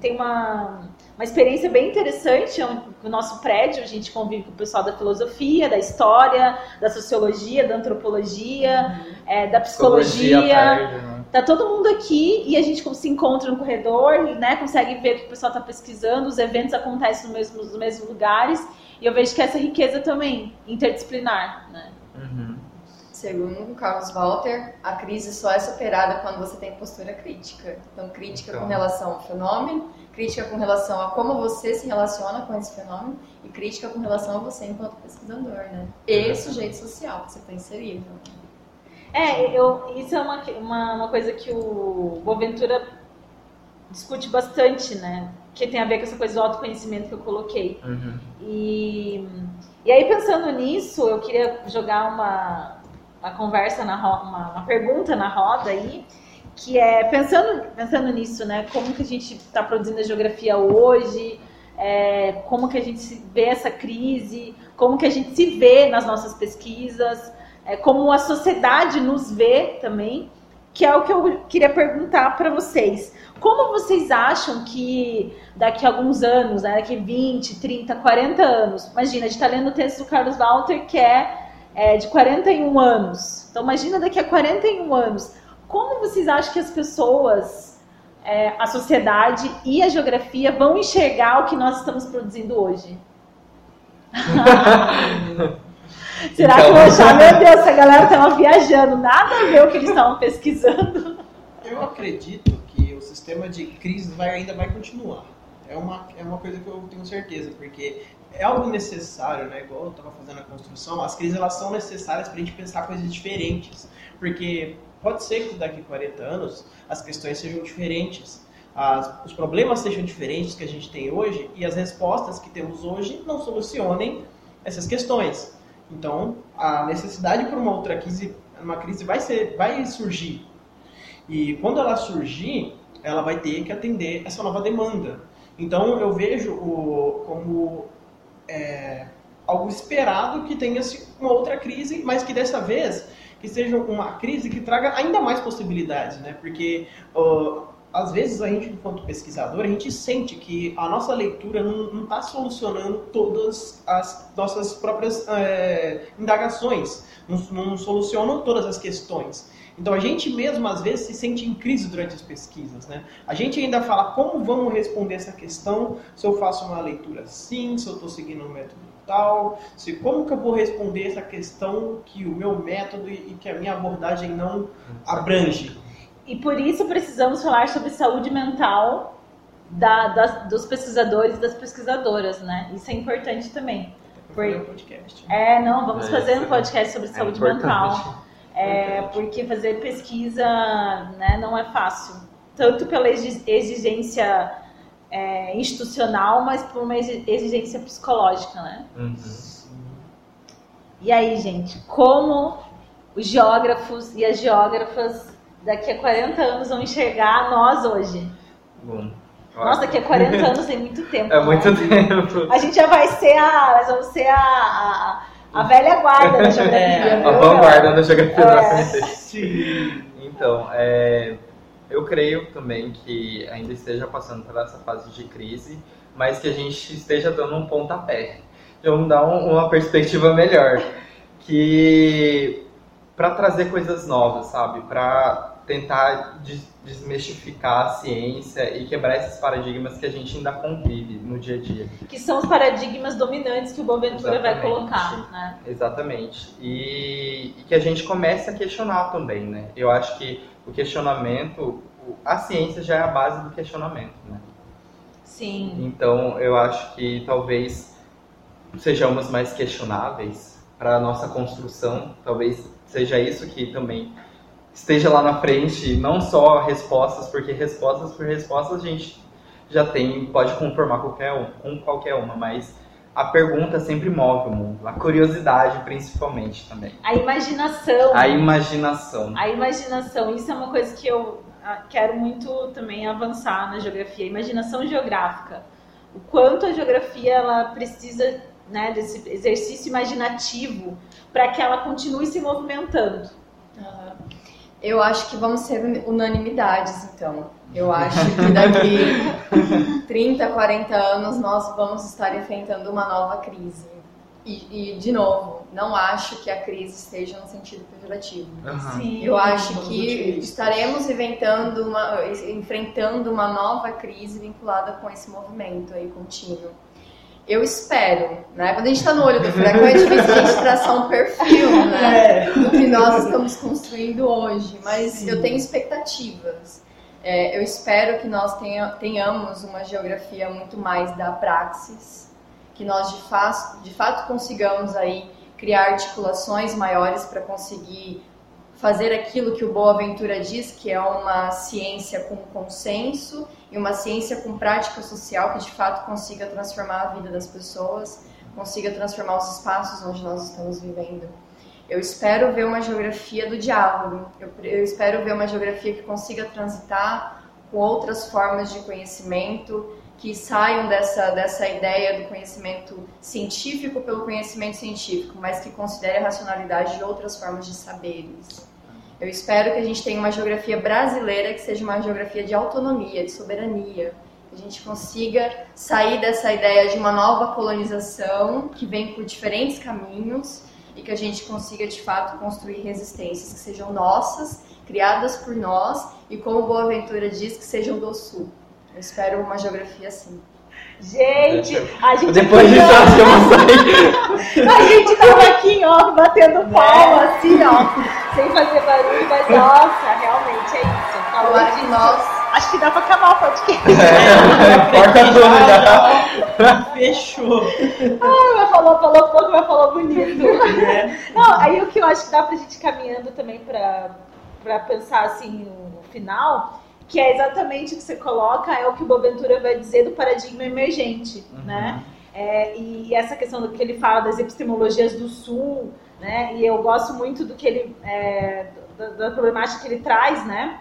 tem uma, uma experiência bem interessante. O nosso prédio, a gente convive com o pessoal da filosofia, da história, da sociologia, da antropologia, uhum. é, da psicologia. psicologia né? Tá todo mundo aqui e a gente se encontra no corredor, né? Consegue ver o que o pessoal está pesquisando, os eventos acontecem nos mesmos, nos mesmos lugares. E eu vejo que essa riqueza também, interdisciplinar, né? Uhum. Segundo Carlos Walter, a crise só é superada quando você tem postura crítica. Então, crítica Então. com relação ao fenômeno, crítica com relação a como você se relaciona com esse fenômeno e crítica com relação a você enquanto pesquisador, né? E sujeito social que você está inserido. É, eu, isso é uma, uma, uma coisa que o Boaventura discute bastante, né? Que tem a ver com essa coisa do autoconhecimento que eu coloquei. Uhum. E, e aí, pensando nisso, eu queria jogar uma, uma conversa, na ro- uma, uma pergunta na roda aí, que é, pensando, pensando nisso, né? Como que a gente está produzindo a geografia hoje, é, como que a gente vê essa crise, como que a gente se vê nas nossas pesquisas, é, como a sociedade nos vê também, que é o que eu queria perguntar para vocês. Como vocês acham que daqui a alguns anos, né, daqui 20, 30, 40 anos, imagina, a gente está lendo o texto do Carlos Walter que é, é de 41 anos. Então imagina daqui a 41 anos, como vocês acham que as pessoas, é, a sociedade e a geografia vão enxergar o que nós estamos produzindo hoje? *laughs* Será que Então. vão achar, meu Deus, essa galera estava viajando, nada a ver o que eles estavam pesquisando. Eu acredito que o sistema de crise vai, ainda vai continuar. É uma, é uma coisa que eu tenho certeza, porque é algo necessário, né? Igual eu estava fazendo a construção, as crises elas são necessárias para a gente pensar coisas diferentes. Porque pode ser que daqui a 40 anos as questões sejam diferentes, as, os problemas sejam diferentes que a gente tem hoje e as respostas que temos hoje não solucionem essas questões. Então, a necessidade por uma outra crise, uma crise vai, ser, vai surgir. E quando ela surgir, ela vai ter que atender essa nova demanda. Então eu vejo o, como é, algo esperado que tenha uma outra crise, mas que dessa vez que seja uma crise que traga ainda mais possibilidades, né? Porque às vezes a gente, enquanto pesquisador, a gente sente que a nossa leitura não está solucionando todas as nossas próprias é, indagações, não, não solucionam todas as questões. Então a gente mesmo às vezes se sente em crise durante as pesquisas, né? A gente ainda fala como vamos responder essa questão, se eu faço uma leitura assim, se eu estou seguindo um método tal, se como que eu vou responder essa questão que o meu método e, que a minha abordagem não abrange. E por isso precisamos falar sobre saúde mental da- das- dos pesquisadores e das pesquisadoras, né? Isso é importante também. Por um podcast. É, não, vamos É, fazer um podcast sobre É saúde importante. mental. *laughs* É, porque fazer pesquisa né, não é fácil. Tanto pela exi- exigência é, institucional, mas por uma exi- exigência psicológica, né? Uhum. E aí, gente, como os geógrafos e as geógrafas daqui a 40 anos vão enxergar nós hoje? Bom. Nossa, daqui a 40 *laughs* anos tem muito tempo. É né? muito tempo. A gente já vai ser a, nós vamos ser a, a, a velha guarda da *laughs* geografia. É? A vanguarda da geografia É. Sim. Então, é, eu creio também que ainda esteja passando por essa fase de crise, mas que a gente esteja dando um pontapé. Vamos dar um- uma perspectiva melhor. Que para trazer coisas novas, sabe? Para tentar des- desmistificar a ciência e quebrar esses paradigmas que a gente ainda convive no dia a dia. Que são os paradigmas dominantes que o Boaventura vai colocar, né? Exatamente. E, e que a gente comece a questionar também, né? Eu acho que o questionamento, a ciência já é a base do questionamento, né? Sim. Então, eu acho que talvez sejamos mais questionáveis para a nossa construção. Talvez seja isso que também esteja lá na frente, não só respostas, porque respostas por respostas a gente já tem, pode conformar qualquer um, com qualquer uma, mas a pergunta sempre move o mundo, a curiosidade principalmente também. A imaginação. A imaginação. A imaginação, isso é uma coisa que eu ah, quero muito também avançar na geografia, a imaginação geográfica. O quanto a geografia ela precisa né, desse exercício imaginativo para que ela continue se movimentando. Eu acho que vamos ser unanimidades, então. Eu acho que daqui *laughs* 30, 40 anos nós vamos estar enfrentando uma nova crise. E, e, de novo, não acho que a crise esteja no sentido pejorativo. Sim. Eu acho que estaremos inventando uma, enfrentando uma nova crise vinculada com esse movimento aí contínuo. Eu espero, né? Quando a gente está no olho do furacão, é difícil a gente *laughs* traçar um perfil, né? Do que nós estamos construindo hoje. Mas Sim. eu tenho expectativas. É, eu espero que nós tenha, tenhamos uma geografia muito mais da praxis, que nós de, de fato consigamos aí criar articulações maiores para conseguir fazer aquilo que o Boaventura diz, que é uma ciência com consenso e uma ciência com prática social que de fato consiga transformar a vida das pessoas, consiga transformar os espaços onde nós estamos vivendo. Eu espero ver uma geografia do diálogo, eu, eu espero ver uma geografia que consiga transitar com outras formas de conhecimento, que saiam dessa, dessa ideia do conhecimento científico pelo conhecimento científico, mas que considere a racionalidade de outras formas de saberes. Eu espero que a gente tenha uma geografia brasileira que seja uma geografia de autonomia, de soberania, que a gente consiga sair dessa ideia de uma nova colonização que vem por diferentes caminhos e que a gente consiga de fato construir resistências que sejam nossas, criadas por nós e, como Boaventura diz, que sejam do Sul. Eu espero uma geografia assim. Gente, a gente. Depois disso, acho que eu vou *laughs* sair. A gente tava aqui, ó, batendo né? palma, assim, ó, sem fazer barulho, mas *laughs* nossa, realmente é isso. Falou que nós. Acho que dá pra acabar o podcast. É, porta tudo já. *laughs* Fechou. Ah, mas falou, falou pouco, mas falou bonito. É. Não, aí o que eu acho que dá pra gente ir caminhando também pra, pra pensar assim no final que é exatamente o que você coloca, é o que o Boaventura vai dizer do paradigma emergente, uhum. né? É, e essa questão do que ele fala das epistemologias do Sul, né? E eu gosto muito do que ele, é, da, da, problemática que ele traz, né?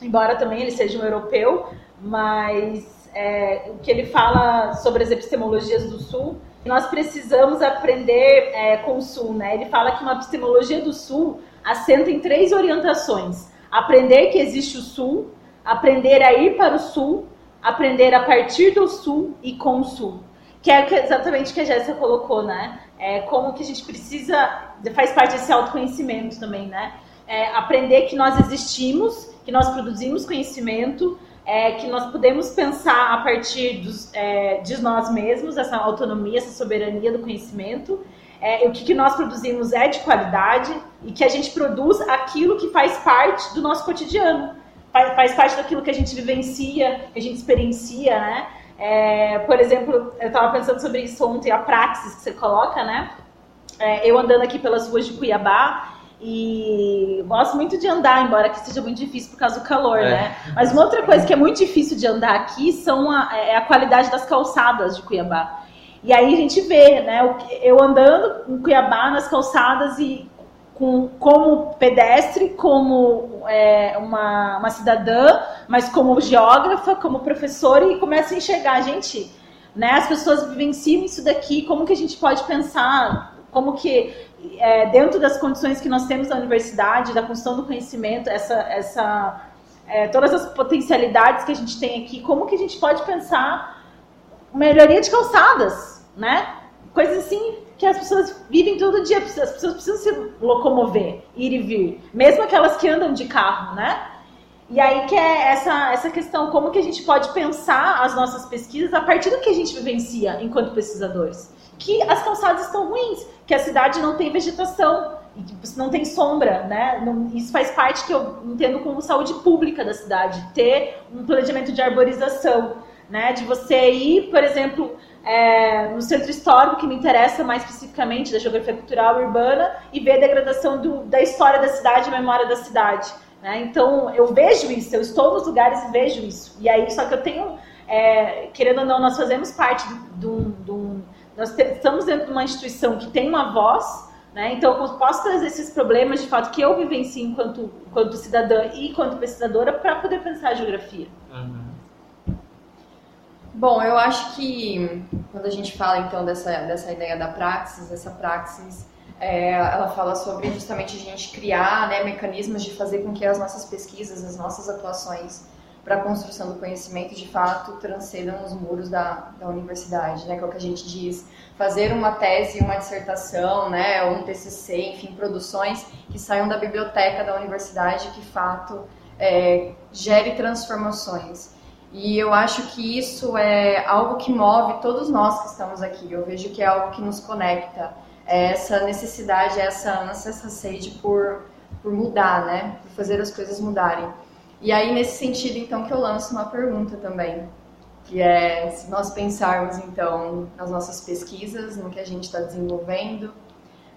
Embora também ele seja um europeu, mas é, o que ele fala sobre as epistemologias do Sul, nós precisamos aprender é, com o Sul, né? Ele fala que uma epistemologia do Sul assenta em três orientações: aprender que existe o Sul, aprender a ir para o sul, aprender a partir do sul e com o sul. Que é exatamente o que a Jéssica colocou, né? É como que a gente precisa, faz parte desse autoconhecimento também, né? É aprender que nós existimos, que nós produzimos conhecimento, é, que nós podemos pensar a partir dos, é, de nós mesmos, essa autonomia, essa soberania do conhecimento, é, o que, que, nós produzimos é de qualidade e que a gente produz aquilo que faz parte do nosso cotidiano faz, faz parte daquilo que a gente vivencia, que a gente experiencia, né? É, por exemplo, eu estava pensando sobre isso ontem, a praxis que você coloca, né? É, eu andando aqui pelas ruas de Cuiabá e gosto muito de andar, embora que seja muito difícil por causa do calor, é. né? Mas uma outra coisa que é muito difícil de andar aqui são a, é a qualidade das calçadas de Cuiabá. E aí a gente vê, né? Eu andando em Cuiabá nas calçadas e com, como pedestre, como é, uma, uma cidadã, mas como geógrafa, como professora, e começa a enxergar, gente, né, as pessoas vivenciam isso daqui, como que a gente pode pensar, como que é, dentro das condições que nós temos na universidade, da construção do conhecimento, essa, essa, é, todas as potencialidades que a gente tem aqui, como que a gente pode pensar melhoria de calçadas, né? Coisas assim que as pessoas vivem todo dia, as pessoas precisam se locomover, ir e vir, mesmo aquelas que andam de carro, né? E aí que é essa, essa questão, como que a gente pode pensar as nossas pesquisas a partir do que a gente vivencia enquanto pesquisadores. Que as calçadas estão ruins, que a cidade não tem vegetação, não tem sombra, né? isso faz parte que eu entendo como saúde pública da cidade, ter um planejamento de arborização, né? De você ir, por exemplo, é, no centro histórico, que me interessa mais especificamente da geografia cultural urbana, e ver a degradação do, da história da cidade e a memória da cidade. Né? Então, eu vejo isso, eu estou nos lugares e vejo isso. E aí, só que eu tenho, é, querendo ou não, nós fazemos parte do, do nós estamos dentro de uma instituição que tem uma voz, né? Então, eu posso trazer esses problemas de fato que eu vivencio enquanto, enquanto cidadã e enquanto pesquisadora para poder pensar a geografia. Uhum. Bom, eu acho que quando a gente fala então dessa, dessa ideia da praxis, essa praxis, é, ela fala sobre justamente a gente criar né, mecanismos de fazer com que as nossas pesquisas, as nossas atuações para a construção do conhecimento de fato transcendam os muros da, da universidade, né, que é o que a gente diz, fazer uma tese, uma dissertação, né, um TCC, enfim, produções que saiam da biblioteca da universidade que de fato é, gere transformações. E eu acho que isso é algo que move todos nós que estamos aqui. Eu vejo que é algo que nos conecta. É essa necessidade, essa ânsia, essa sede por, por mudar, né? Por fazer as coisas mudarem. E aí, nesse sentido, então, que eu lanço uma pergunta também. Que é, se nós pensarmos, então, nas nossas pesquisas, no que a gente está desenvolvendo,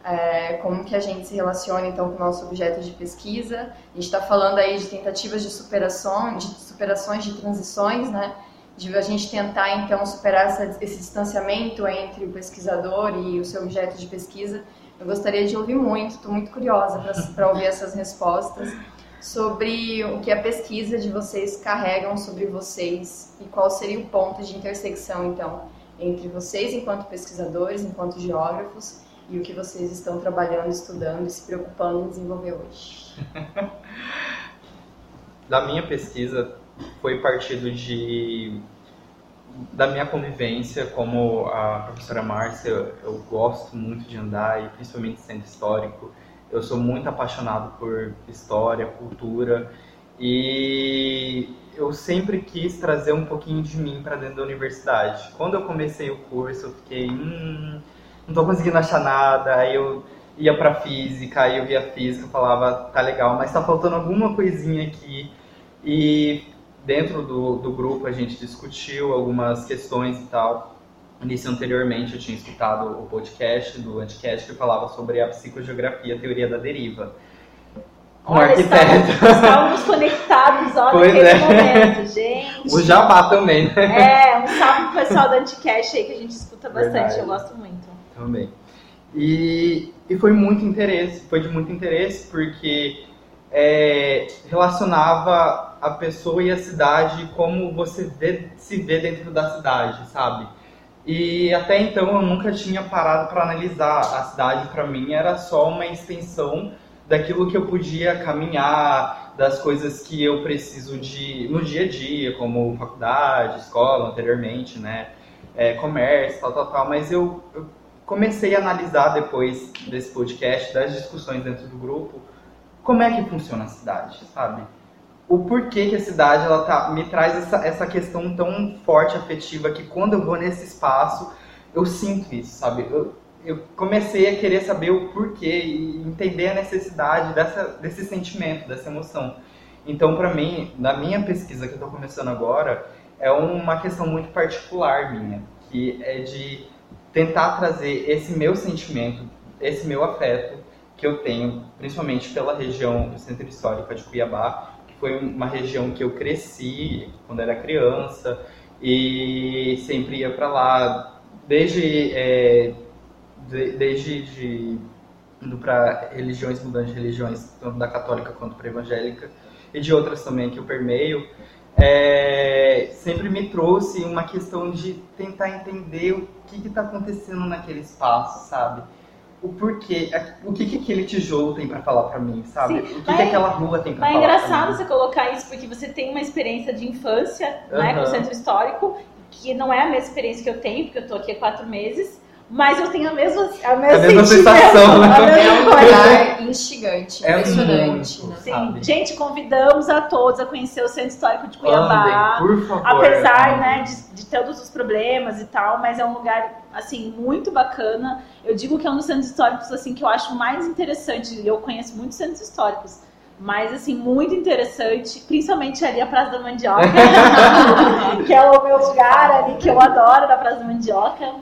é, como que a gente se relaciona então com o nosso objeto de pesquisa. A gente está falando aí de tentativas de superação, de superações, de transições, né? De a gente tentar então superar essa, esse distanciamento entre o pesquisador e o seu objeto de pesquisa. Eu gostaria de ouvir muito, estou muito curiosa para *laughs* ouvir essas respostas sobre o que a pesquisa de vocês carregam sobre vocês e qual seria o ponto de intersecção então entre vocês enquanto pesquisadores, enquanto geógrafos e o que vocês estão trabalhando, estudando e se preocupando em desenvolver hoje? *laughs* da minha pesquisa foi partido de da minha convivência como a professora Márcia, eu gosto muito de andar e principalmente centro histórico. Eu sou muito apaixonado por história, cultura e eu sempre quis trazer um pouquinho de mim para dentro da universidade. Quando eu comecei o curso, eu fiquei, hum, não tô conseguindo achar nada, aí eu ia pra física, aí eu via física, falava, tá legal, mas tá faltando alguma coisinha aqui. E dentro do, do grupo a gente discutiu algumas questões e tal. Nisso anteriormente eu tinha escutado o podcast do Anticast que falava sobre a psicogeografia, a teoria da deriva. Com Olha, arquiteto. Estávamos conectados, *laughs* olha, pois naquele é. momento, gente. O Jabá também, né? É, um salve pro pessoal do Anticast aí que a gente escuta bastante, Verdade. eu gosto muito. Também. E, e foi muito interesse, foi de muito interesse porque é, relacionava a pessoa e a cidade como você vê, se vê dentro da cidade, sabe? E até então eu nunca tinha parado para analisar. A cidade para mim era só uma extensão daquilo que eu podia caminhar, das coisas que eu preciso de no dia a dia, como faculdade, escola, anteriormente, né? É, comércio, tal, tal, tal. Mas eu, eu comecei a analisar depois desse podcast, das discussões dentro do grupo, como é que funciona a cidade, sabe? O porquê que a cidade ela tá, me traz essa, essa questão tão forte, afetiva, que quando eu vou nesse espaço, eu sinto isso, sabe? Eu, eu comecei a querer saber o porquê e entender a necessidade dessa, desse sentimento, dessa emoção. Então, para mim, na minha pesquisa que eu estou começando agora, é uma questão muito particular minha, que é de tentar trazer esse meu sentimento, esse meu afeto que eu tenho, principalmente pela região do Centro Histórico de Cuiabá, que foi uma região que eu cresci quando era criança e sempre ia para lá, desde é, de, desde de, indo para religiões, mudando de religiões, tanto da católica quanto para evangélica, e de outras também que eu permeio, é, sempre me trouxe uma questão de tentar entender o que está acontecendo naquele espaço, sabe? O porquê, o que, que aquele tijolo tem para falar para mim, sabe? Sim, o que, que aquela rua tem para falar. É engraçado você colocar isso porque você tem uma experiência de infância, uhum. né, com o centro histórico, que não é a mesma experiência que eu tenho, porque eu tô aqui há quatro meses. Mas eu tenho a mesma, a mesma, a mesma sensação, né? É um olhar instigante, é impressionante. Muito, né? Sim. Gente, convidamos a todos a conhecer o Centro Histórico de Cuiabá. Andem, por favor. Apesar né, de, de todos os problemas e tal, mas é um lugar assim muito bacana. Eu digo que é um dos centros históricos assim que eu acho mais interessante. Eu conheço muitos centros históricos, mas assim muito interessante, principalmente ali a Praça da Mandioca, *laughs* *laughs* que é o meu lugar ali que eu adoro da Praça da Mandioca.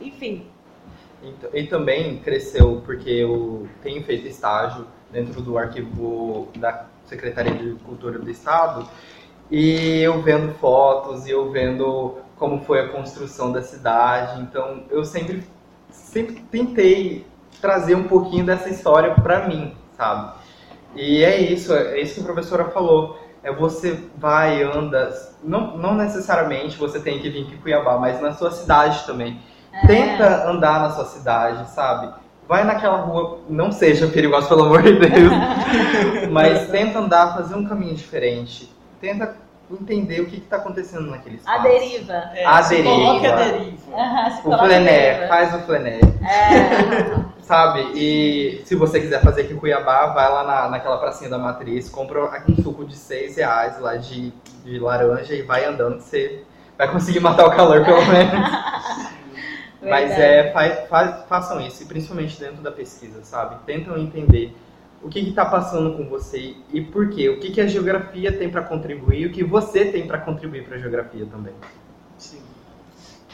Enfim, e, também cresceu porque eu tenho feito estágio dentro do arquivo da Secretaria de Cultura do Estado e eu vendo fotos e eu vendo como foi a construção da cidade. Então eu sempre, sempre tentei trazer um pouquinho dessa história para mim, sabe? E é isso, é isso que a professora falou. É você vai, anda, não, não necessariamente você tem que vir em Cuiabá, mas na sua cidade também é. Tenta andar na sua cidade, sabe? Vai naquela rua, não seja perigosa, pelo amor de Deus, *laughs* mas tenta andar, fazer um caminho diferente. Tenta entender o que está acontecendo naquele espaço. A deriva. É, a deriva. Coloque a deriva. Uhum, o flené, faz o flené. É. *laughs* sabe? E se você quiser fazer aqui em Cuiabá, vai lá na, naquela pracinha da Matriz, compra um suco de 6 reais lá de, de laranja e vai andando que você vai conseguir matar o calor pelo *laughs* menos. Mas é, faz, faz, façam isso, e principalmente dentro da pesquisa, sabe? Tentam entender o que está passando com você e por quê. O que, que a geografia tem para contribuir e o que você tem para contribuir para a geografia também. Sim.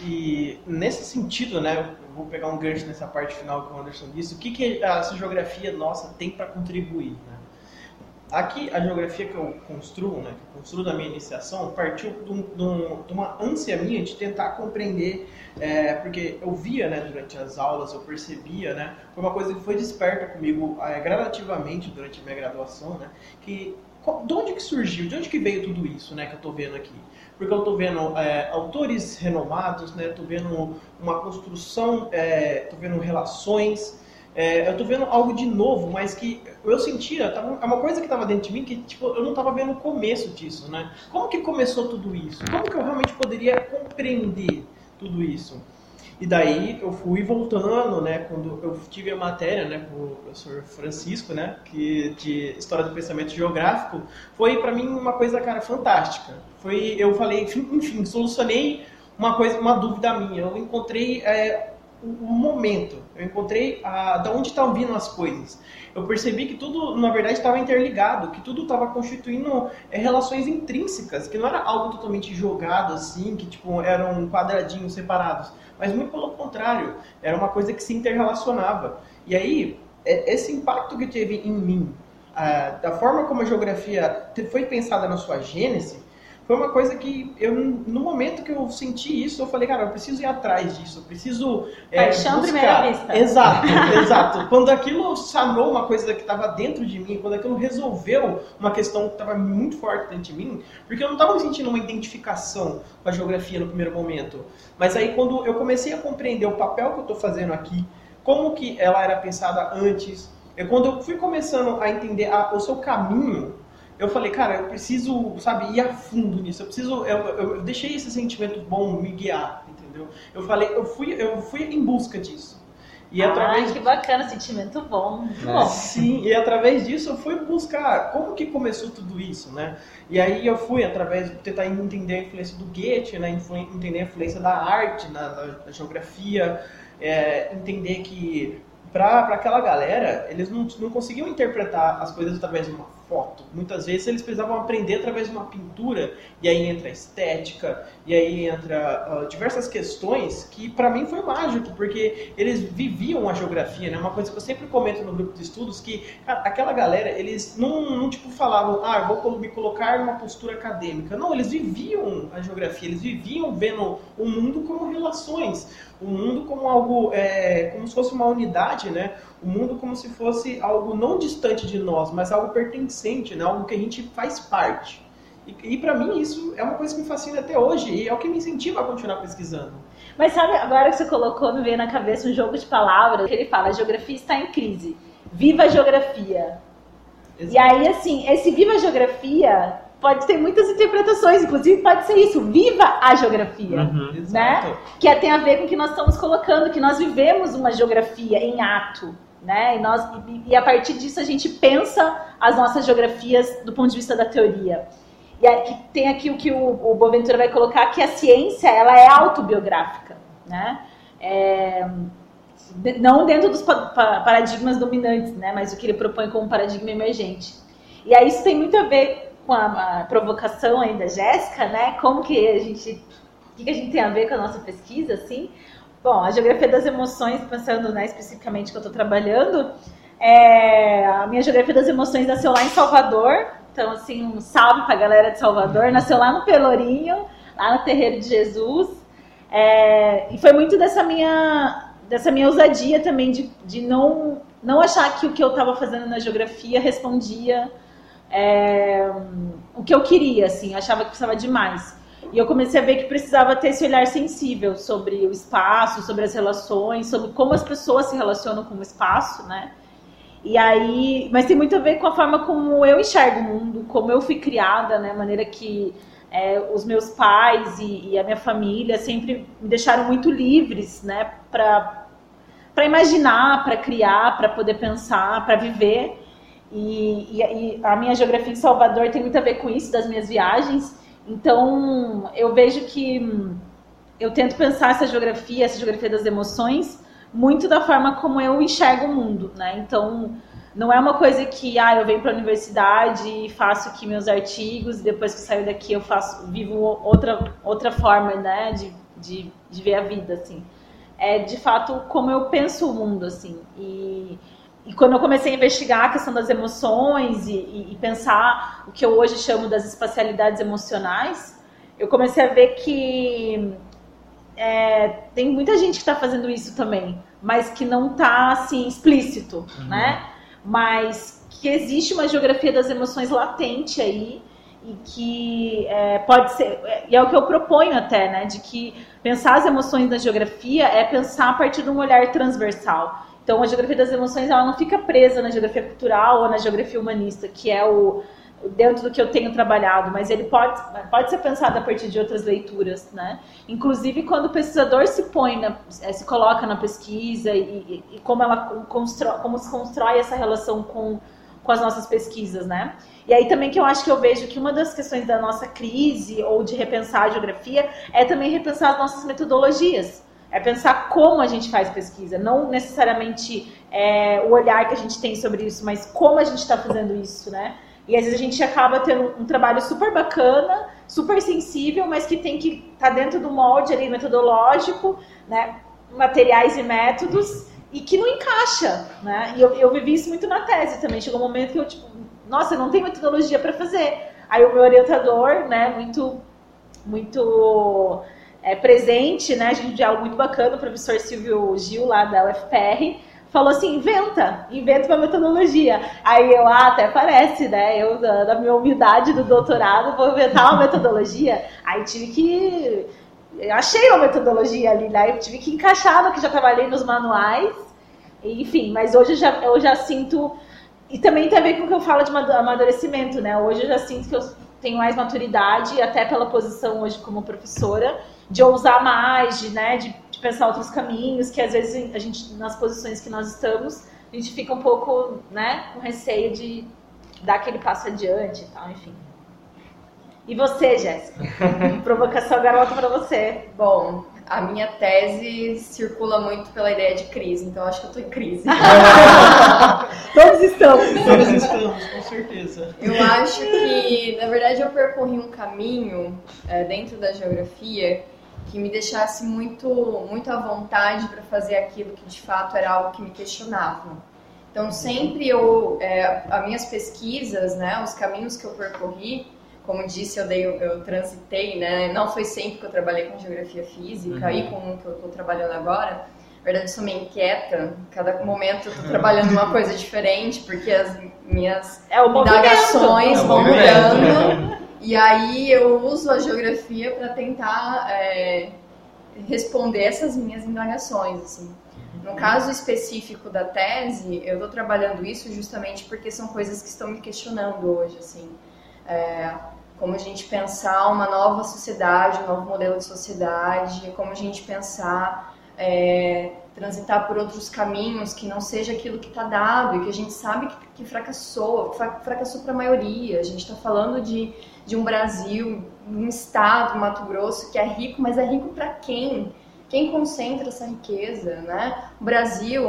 E nesse sentido, né, eu vou pegar um gancho nessa parte final que o Anderson disse, o que, que essa geografia nossa tem para contribuir, né? Aqui, a geografia que eu construo, né, que eu construo da minha iniciação, partiu de, um, de, um, uma ânsia minha de tentar compreender, é, porque eu via, né, durante as aulas, eu percebia, né, foi uma coisa que foi desperta comigo é, gradativamente durante a minha graduação, né, que de onde que surgiu, de onde que veio tudo isso, né, que eu estou vendo aqui? Porque eu estou vendo é, autores renomados, né, estou vendo uma construção, estou é, vendo relações, é, eu tô vendo algo de novo, mas que eu sentia, tava, é uma coisa que estava dentro de mim que tipo, eu não estava vendo o começo disso, né? Como que começou tudo isso? Como que eu realmente poderia compreender tudo isso? E daí eu fui voltando, né, quando eu tive a matéria, né, com o professor Francisco, né, que de História do Pensamento Geográfico, foi para mim uma coisa, cara, fantástica. Foi, eu falei, enfim, solucionei uma coisa, uma dúvida minha. Eu encontrei é, o, momento. Eu encontrei a, da onde estão vindo as coisas. Eu percebi que tudo, na verdade, estava interligado, que tudo estava constituindo é, relações intrínsecas, que não era algo totalmente jogado assim, que tipo eram quadradinhos separados, mas muito pelo contrário, era uma coisa que se interrelacionava. E aí, é, esse impacto que teve em mim, da forma como a geografia foi pensada na sua gênese, foi uma coisa que eu, no momento que eu senti isso, eu falei, cara, eu preciso ir atrás disso, eu preciso. É, Paixão buscar. primeira vista. Exato, *laughs* exato. Quando aquilo sanou uma coisa que estava dentro de mim, quando aquilo resolveu uma questão que estava muito forte dentro de mim, porque eu não estava sentindo uma identificação com a geografia no primeiro momento. Mas aí quando eu comecei a compreender o papel que eu estou fazendo aqui, como que ela era pensada antes, é quando eu fui começando a entender a, o seu caminho eu falei, cara, eu preciso, sabe, ir a fundo nisso. Eu preciso, eu, eu, eu deixei esse sentimento bom me guiar, entendeu? Eu falei, eu fui, eu fui em busca disso. E ah, através que bacana, sentimento bom, muito é. bom. Sim, e através disso eu fui buscar como que começou tudo isso, né? E aí eu fui através de tentar entender a influência do Goethe, né? Entender a influência da arte, na, da geografia, é, entender que para aquela galera, eles não, não conseguiam interpretar as coisas através de uma foto. Muitas vezes eles precisavam aprender através de uma pintura, e aí entra a estética, e aí entra uh, diversas questões que para mim foi mágico, porque eles viviam a geografia, né? Uma coisa que eu sempre comento no grupo de estudos que cara, aquela galera, eles não, não tipo falavam, ah, vou me colocar numa postura acadêmica. Não, eles viviam a geografia, eles viviam vendo o mundo como relações, o mundo como algo, é, como se fosse uma unidade, né? O mundo como se fosse algo não distante de nós, mas algo pertencente, né? Algo que a gente faz parte. E, e para mim isso é uma coisa que me fascina até hoje e é o que me incentiva a continuar pesquisando. Mas sabe, agora que você colocou, me veio na cabeça um jogo de palavras, que ele fala, a geografia está em crise. Viva a geografia. Exato. E aí, assim, esse viva a geografia pode ter muitas interpretações, inclusive pode ser isso, viva a geografia, uhum, né? Que é, tem a ver com o que nós estamos colocando, que nós vivemos uma geografia em ato, né? E, nós, e, e a partir disso a gente pensa as nossas geografias do ponto de vista da teoria. E aqui, tem aqui o que o, o Boaventura vai colocar, que a ciência ela é autobiográfica, né? É, não dentro dos paradigmas dominantes, né? Mas o que ele propõe como paradigma emergente. E aí isso tem muito a ver com a, a provocação aí da Jéssica, né? Como que a gente, o que a gente tem a ver com a nossa pesquisa, assim? Bom, a geografia das emoções, pensando né, especificamente que eu estou trabalhando, é, a minha geografia das emoções nasceu lá em Salvador. Então, assim, um salve para a galera de Salvador. Nasceu lá no Pelourinho, lá no Terreiro de Jesus. É, e foi muito dessa minha, dessa minha ousadia também de, de não, não achar que o que eu estava fazendo na geografia respondia é, o que eu queria, assim, achava que precisava de mais. E eu comecei a ver que precisava ter esse olhar sensível sobre o espaço, sobre as relações, sobre como as pessoas se relacionam com o espaço, né? E aí, mas tem muito a ver com a forma como eu enxergo o mundo, como eu fui criada, né? A maneira que é, os meus pais e, e, a minha família sempre me deixaram muito livres, né? Para para imaginar, para criar, para poder pensar, para viver. E, e, e, a minha geografia em Salvador tem muito a ver com isso, das minhas viagens. Então, eu vejo que hum, eu tento pensar essa geografia, essa geografia das emoções, muito da forma como eu enxergo o mundo, né? Então, não é uma coisa que, ah, eu venho para a universidade e faço aqui meus artigos, e depois que saio daqui eu faço, vivo outra, outra forma, né, de, de, de ver a vida, assim. É, de fato, como eu penso o mundo, assim. E, e quando eu comecei a investigar a questão das emoções e, e, e pensar o que eu hoje chamo das espacialidades emocionais, eu comecei a ver que é, tem muita gente que está fazendo isso também, mas que não está assim explícito, uhum. né? Mas que existe uma geografia das emoções latente aí e que é, pode ser e é o que eu proponho até, né? De que pensar as emoções na geografia é pensar a partir de um olhar transversal. Então, a geografia das emoções ela não fica presa na geografia cultural ou na geografia humanista, que é o dentro do que eu tenho trabalhado, mas ele pode, pode ser pensado a partir de outras leituras, né? Inclusive quando o pesquisador se põe, na, eh, se coloca na pesquisa e, e, como ela constrói, como se constrói essa relação com, com as nossas pesquisas, né? E aí também que eu acho que eu vejo que uma das questões da nossa crise ou de repensar a geografia é também repensar as nossas metodologias. É pensar como a gente faz pesquisa, não necessariamente é, o olhar que a gente tem sobre isso, mas como a gente está fazendo isso, né? E às vezes a gente acaba tendo um trabalho super bacana, super sensível, mas que tem que estar tá dentro do molde ali metodológico, né? Materiais e métodos, e que não encaixa, né? E eu, eu vivi isso muito na tese também. Chegou um momento que eu, tipo, nossa, não tenho metodologia para fazer. Aí o meu orientador, né, muito, muito é, presente, né? A gente diálogo muito bacana, o professor Silvio Gil, lá da UFPR, falou assim: inventa, inventa uma metodologia. Aí eu, ah, até parece, né? Eu, da, da minha humildade do doutorado, vou inventar uma metodologia. Aí tive que. Eu achei uma metodologia ali, né? Eu tive que encaixar no que já trabalhei nos manuais. Enfim, mas hoje eu já, eu já sinto. E também tem a ver com o que eu falo de amadurecimento, né? Hoje eu já sinto que eu tenho mais maturidade, até pela posição hoje como professora de ousar mais, de, né, de, de, pensar outros caminhos, que às vezes a gente, nas posições que nós estamos, a gente fica um pouco, né, com receio de dar aquele passo adiante e tal, enfim. E você, Jéssica? *laughs* Provocação garota para você. Bom, a minha tese circula muito pela ideia de crise, então acho que eu tô em crise. *laughs* Todos estamos. Todos estamos, com certeza. Eu acho que, na verdade, eu percorri um caminho é, dentro da geografia que me deixasse muito, muito à vontade para fazer aquilo que de fato era algo que me questionava. Então, sempre eu, é, as minhas pesquisas, né, os caminhos que eu percorri, como disse, eu, dei, eu transitei, né, não foi sempre que eu trabalhei com geografia física uhum. e com o que eu estou trabalhando agora. Na verdade, isso me inquieta. Cada momento eu estou trabalhando uma coisa diferente, porque as minhas é indagações é vão mudando. E aí eu uso a geografia para tentar é, responder essas minhas indagações. Assim. No caso específico da tese, eu estou trabalhando isso justamente porque são coisas que estão me questionando hoje. Assim. É, como a gente pensar uma nova sociedade, um novo modelo de sociedade, como a gente pensar é, transitar por outros caminhos que não seja aquilo que está dado e que a gente sabe que, que fracassou, fracassou para a maioria. A gente está falando de, de um Brasil, um estado, Mato Grosso, que é rico, mas é rico para quem? Quem concentra essa riqueza, né? O Brasil,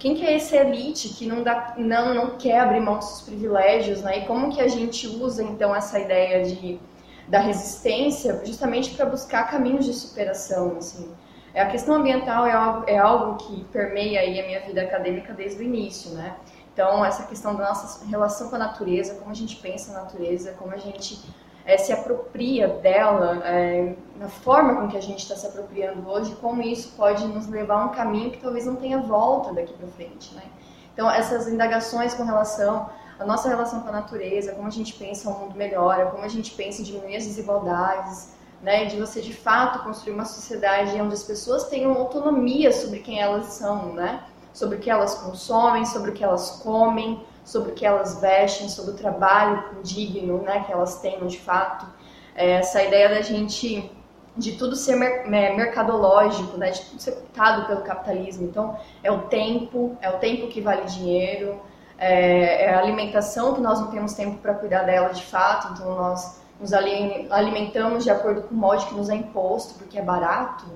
quem que é essa elite que não, dá, não, não quer abrir mão dos seus privilégios, né? E como que a gente usa, então, essa ideia de, da resistência justamente para buscar caminhos de superação, assim? A questão ambiental é algo, é algo que permeia aí a minha vida acadêmica desde o início, né? Então, essa questão da nossa relação com a natureza, como a gente pensa na natureza, como a gente é, se apropria dela, é, na forma com que a gente está se apropriando hoje, como isso pode nos levar a um caminho que talvez não tenha volta daqui para frente, né? Então, essas indagações com relação à nossa relação com a natureza, como a gente pensa um mundo melhor, como a gente pensa em diminuir as desigualdades, né, de você de fato construir uma sociedade onde as pessoas tenham autonomia sobre quem elas são, né, sobre o que elas consomem, sobre o que elas comem, sobre o que elas vestem, sobre o trabalho digno, né, que elas tenham de fato. É, essa ideia da gente de tudo ser mer mercadológico, né, de tudo ser cooptado pelo capitalismo. Então, é o tempo, é o tempo que vale dinheiro, é, é a alimentação que nós não temos tempo para cuidar dela de fato, então nós nos alimentamos de acordo com o modo que nos é imposto, porque é barato,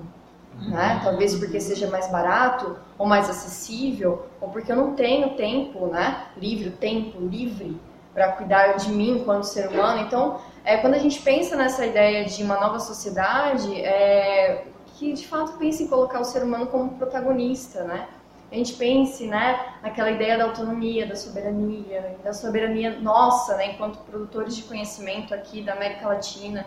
né? Talvez porque seja mais barato ou mais acessível, ou porque eu não tenho tempo, né? Livre, tempo livre para cuidar de mim enquanto ser humano. Então, é, quando a gente pensa nessa ideia de uma nova sociedade, é, que de fato pense em colocar o ser humano como protagonista, né? A gente pense, né, naquela ideia da autonomia, da soberania, da soberania nossa, né, enquanto produtores de conhecimento aqui da América Latina.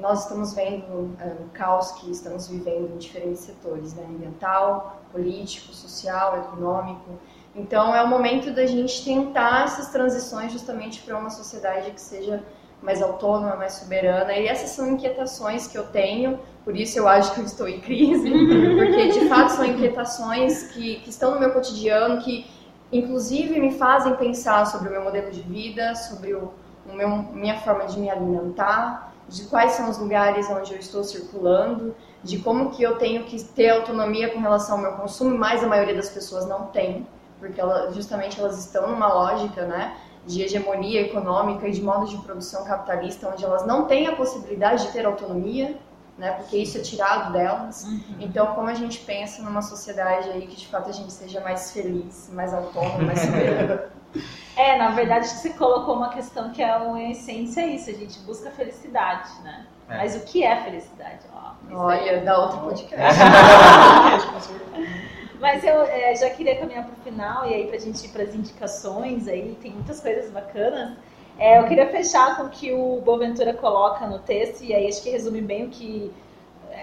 Nós estamos vendo é, o caos que estamos vivendo em diferentes setores, né, ambiental, político, social, econômico. Então, é o momento da gente tentar essas transições justamente para uma sociedade que seja mais autônoma, mais soberana. E essas são inquietações que eu tenho, por isso eu acho que eu estou em crise, *laughs* porque de fato são inquietações que, que estão no meu cotidiano, que inclusive me fazem pensar sobre o meu modelo de vida, sobre o, o meu, minha forma de me alimentar, de quais são os lugares onde eu estou circulando, de como que eu tenho que ter autonomia com relação ao meu consumo, mas a maioria das pessoas não tem, porque ela, justamente elas estão numa lógica, né, de hegemonia econômica e de modo de produção capitalista, onde elas não têm a possibilidade de ter autonomia, né, porque isso é tirado delas. Uhum. Então, como a gente pensa numa sociedade aí que de fato a gente seja mais feliz, mais autônomo, mais soberano? *laughs* É, na verdade, você colocou uma questão que é uma essência é isso, a gente busca felicidade, né? É. Mas o que é felicidade? Olha, é... dá outro podcast. *laughs* Mas eu é, já queria caminhar para o final e aí para a gente ir para as indicações, aí tem muitas coisas bacanas. É, eu queria fechar com o que o Boaventura coloca no texto, e aí acho que resume bem o que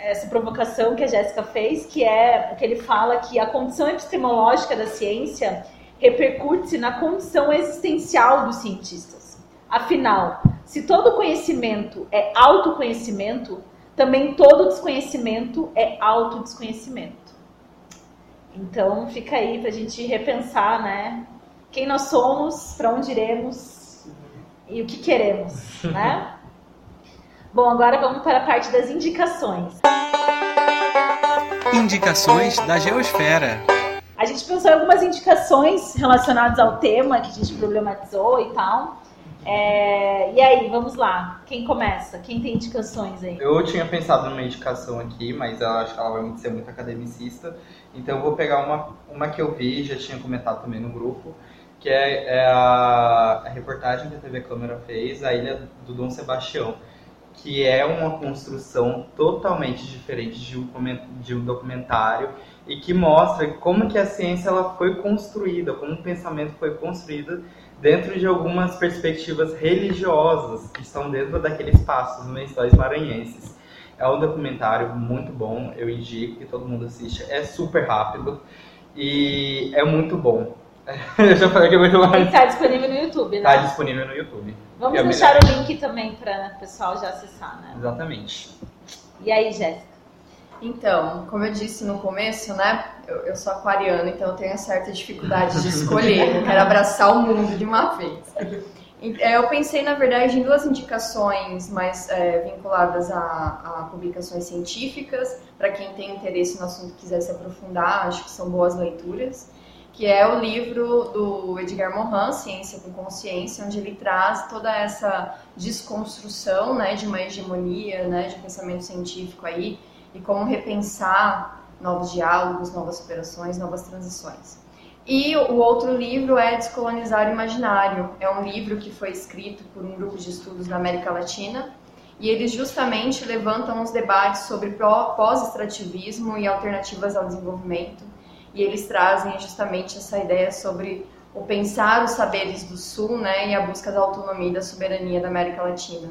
essa provocação que a Jéssica fez, que é que ele fala que a condição epistemológica da ciência repercute-se na condição existencial dos cientistas. Afinal, se todo conhecimento é autoconhecimento, também todo desconhecimento é autodesconhecimento. Então fica aí para a gente repensar, né? Quem nós somos, para onde iremos e o que queremos, né? *laughs* Bom, agora vamos para a parte das indicações. Indicações da Geosfera. A gente pensou em algumas indicações relacionadas ao tema que a gente problematizou e tal. É, e aí, vamos lá. Quem começa? Quem tem indicações aí? Eu tinha pensado numa indicação aqui, mas eu acho que ela vai ser muito academicista. Então eu vou pegar uma, uma que eu vi, já tinha comentado também no grupo, que é, é a, a, reportagem que a TV Câmara fez, a Ilha do Dom Sebastião, que é uma construção totalmente diferente de um, de um documentário e que mostra como que a ciência ela foi construída, como o pensamento foi construído dentro de algumas perspectivas religiosas que estão dentro daqueles passos mensuais maranhenses. É um documentário muito bom, eu indico que todo mundo assista. É super rápido e é muito bom. *laughs* eu já falei que é muito mais. Está disponível no YouTube, né? Está disponível no YouTube. Vamos deixar o link também para o pessoal já acessar, né? Exatamente. E aí, Jéssica? Então, como eu disse no começo, né? Eu, eu sou aquariana, então eu tenho certa dificuldade de escolher. eu quero abraçar o mundo de uma vez. É, eu pensei, na verdade, em duas indicações mais é, vinculadas a, a, publicações científicas, para quem tem interesse no assunto e quiser se aprofundar, acho que são boas leituras, que é o livro do Edgar Morin, Ciência com Consciência, onde ele traz toda essa desconstrução né, de uma hegemonia, né, de pensamento científico aí, e como repensar novos diálogos, novas superações, novas transições. E o outro livro é Descolonizar o Imaginário. É um livro que foi escrito por um grupo de estudos da América Latina e eles justamente levantam os debates sobre pós-extrativismo e alternativas ao desenvolvimento. E eles trazem justamente essa ideia sobre o pensar os saberes do Sul né, e a busca da autonomia e da soberania da América Latina.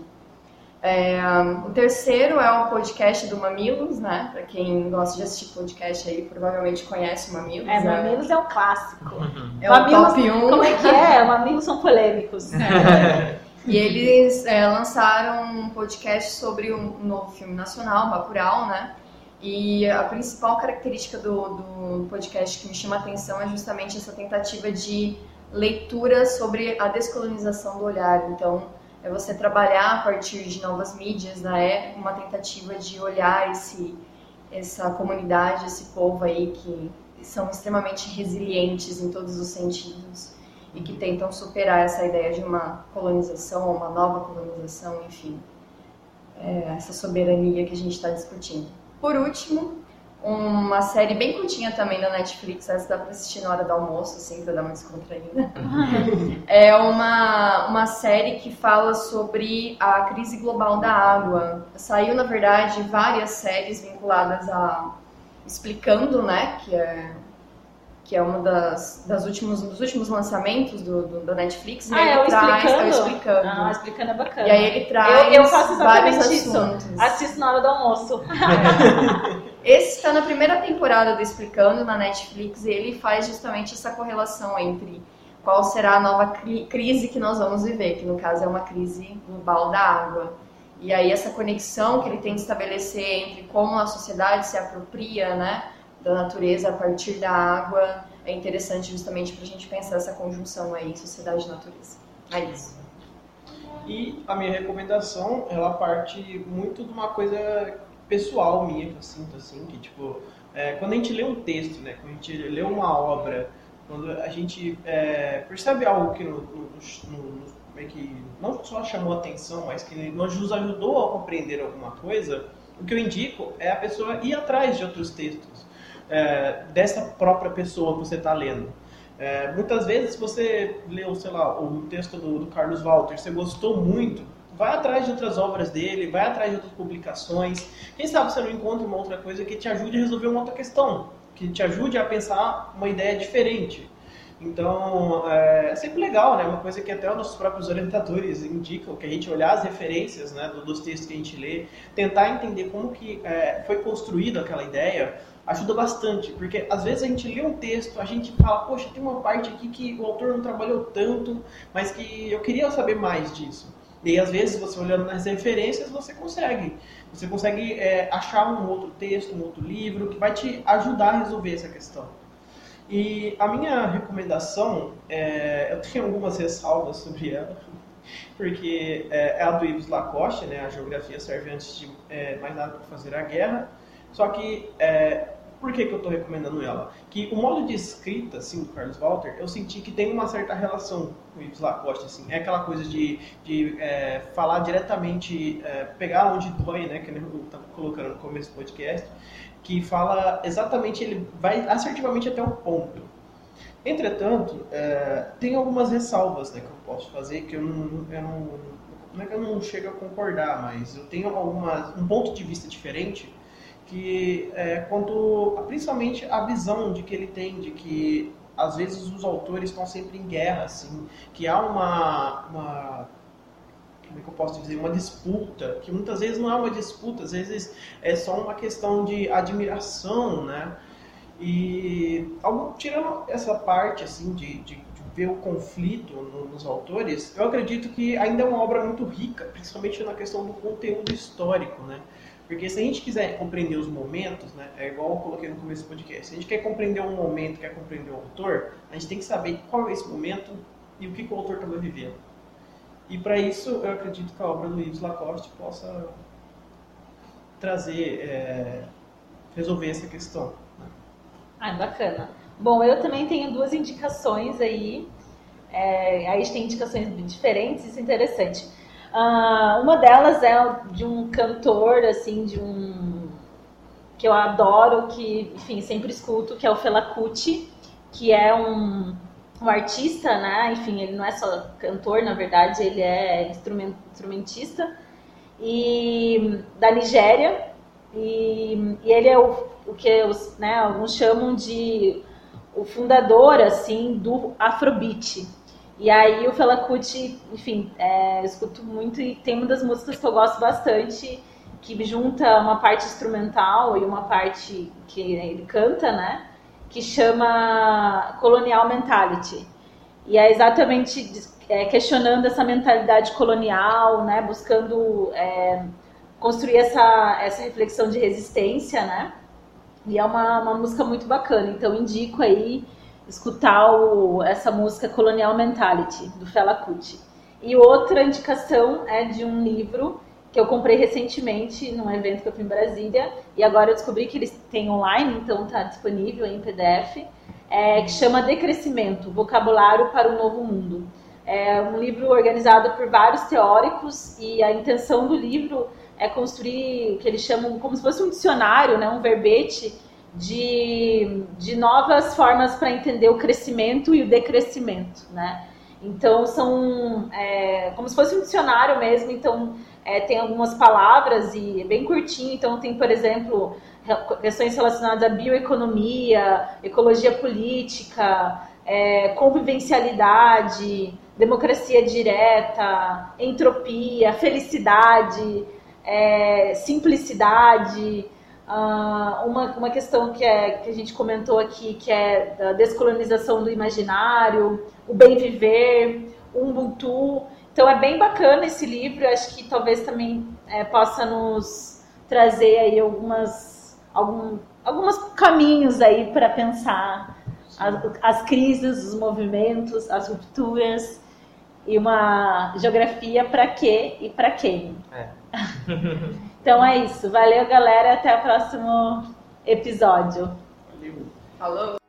É, o terceiro é o podcast do Mamilos, né? Para quem gosta de assistir podcast aí, provavelmente conhece o Mamilos. É, né? Mamilos é um clássico. É Mamilos, o top 1. Como é que é? Mamilos são polêmicos. É. *laughs* E eles é, lançaram um podcast sobre um novo filme nacional, Bacurau, né? E a principal característica do, do podcast que me chama a atenção é justamente essa tentativa de leitura sobre a descolonização do olhar. Então, é você trabalhar a partir de novas mídias, né? É uma tentativa de olhar esse, essa comunidade, esse povo aí que são extremamente resilientes em todos os sentidos e que tentam superar essa ideia de uma colonização, uma nova colonização, enfim, é, essa soberania que a gente está discutindo. Por último, uma série bem curtinha também na Netflix, essa dá pra assistir na hora do almoço, assim, pra dar uma descontraída. *laughs* é uma, uma série que fala sobre a crise global da água. Saiu, na verdade, várias séries vinculadas a explicando, né, que é que é uma das, das últimos, dos últimos lançamentos do, do da Netflix. Ah, é o traz, explicando? É o explicando. Ah, explicando é bacana. E aí ele traz eu, eu faço exatamente vários isso. assuntos. Assisto na hora do almoço. *laughs* Esse está na primeira temporada do Explicando na Netflix e ele faz justamente essa correlação entre qual será a nova cri crise que nós vamos viver, que no caso é uma crise global da água. E aí essa conexão que ele tem de estabelecer entre como a sociedade se apropria, né, da natureza a partir da água é interessante justamente para a gente pensar essa conjunção aí sociedade e natureza. É isso. E a minha recomendação, ela parte muito de uma coisa pessoal minha que eu sinto assim, que tipo, é, quando a gente lê um texto, né, quando a gente lê uma obra, quando a gente é, percebe algo que no, no, no, é que não só chamou atenção, mas que nos ajudou a compreender alguma coisa, o que eu indico é a pessoa ir atrás de outros textos é, dessa própria pessoa que você está lendo. É, muitas vezes você leu, sei lá, o texto do, do Carlos Walter, você gostou muito, vai atrás de outras obras dele, vai atrás de outras publicações. Quem sabe você não encontra uma outra coisa que te ajude a resolver uma outra questão, que te ajude a pensar uma ideia diferente. Então, é, é sempre legal, né? Uma coisa que até os nossos próprios orientadores indicam, que a gente olhar as referências né, dos textos que a gente lê, tentar entender como que é, foi construída aquela ideia, ajuda bastante, porque às vezes a gente lê um texto, a gente fala, poxa, tem uma parte aqui que o autor não trabalhou tanto, mas que eu queria saber mais disso. E às vezes você olhando nas referências você consegue, você consegue é, achar um outro texto, um outro livro que vai te ajudar a resolver essa questão. E a minha recomendação, é, eu tenho algumas ressalvas sobre ela, *laughs* porque é, é a do Yves Lacoste, né, a geografia serve antes de é, mais nada para fazer a guerra. Só que é, por que, que eu estou recomendando ela? Que o modo de escrita, assim, do Carlos Walter, eu senti que tem uma certa relação com o Yves Lacoste, assim. É aquela coisa de, de é, falar diretamente, é, pegar onde dói, né, que eu estava colocando no começo do podcast, que fala exatamente, ele vai assertivamente até o ponto. Entretanto, é, tem algumas ressalvas né, que eu posso fazer que eu não, eu não, não é que eu não chego a concordar, mas eu tenho algumas, um ponto de vista diferente que é, quanto principalmente a visão de que ele tem de que às vezes os autores estão sempre em guerra assim que há uma, uma como é que eu posso dizer uma disputa que muitas vezes não é uma disputa às vezes é só uma questão de admiração né? E tirando essa parte assim de, de, de ver o conflito no, nos autores eu acredito que ainda é uma obra muito rica principalmente na questão do conteúdo histórico né porque se a gente quiser compreender os momentos, né, é igual eu coloquei no começo do podcast, se a gente quer compreender um momento, quer compreender o autor, a gente tem que saber qual é esse momento e o que, que o autor estava vivendo. E para isso, eu acredito que a obra do Yves Lacoste possa trazer, é, resolver essa questão. Né? Ah, bacana. Bom, eu também tenho duas indicações aí. É, aí a gente tem indicações diferentes, isso é interessante. Uh, uma delas é de um cantor, assim, de um. que eu adoro, que, enfim, sempre escuto, que é o Fela Kuti, que é um, um artista, né? Enfim, ele não é só cantor, na verdade, ele é instrumentista, e da Nigéria. E, e ele é o, o que os, né, alguns chamam de o fundador, assim, do Afrobeat. E aí o Fela Kuti, enfim, é, eu escuto muito e tem uma das músicas que eu gosto bastante, que junta uma parte instrumental e uma parte que ele canta, né? Que chama Colonial Mentality. E é exatamente é, questionando essa mentalidade colonial, né? Buscando é, construir essa, essa reflexão de resistência, né? E é uma, uma música muito bacana. Então indico aí escutar o, essa música Colonial Mentality, do Fela Kuti. E outra indicação é de um livro que eu comprei recentemente num evento que eu fui em Brasília e agora eu descobri que eles têm online, então está disponível em PDF, é, que chama Decrescimento, Vocabulário para o Novo Mundo. É um livro organizado por vários teóricos e a intenção do livro é construir o que eles chamam como se fosse um dicionário, né, um verbete de, de novas formas para entender o crescimento e o decrescimento, né? Então são é, como se fosse um dicionário mesmo. Então é, tem algumas palavras e é bem curtinho. Então tem, por exemplo, questões relacionadas à bioeconomia, ecologia política, é, convivencialidade, democracia direta, entropia, felicidade, é, simplicidade. Uh, uma, uma questão que, é, que a gente comentou aqui, que é da descolonização do imaginário, o bem viver, o Ubuntu. Então é bem bacana esse livro, acho que talvez também é, possa nos trazer aí algumas, algum, alguns caminhos aí para pensar as, as crises, os movimentos, as rupturas e uma geografia para quê e para quem. É. *laughs* Então é isso. Valeu, galera. Até o próximo episódio. Valeu. Falou.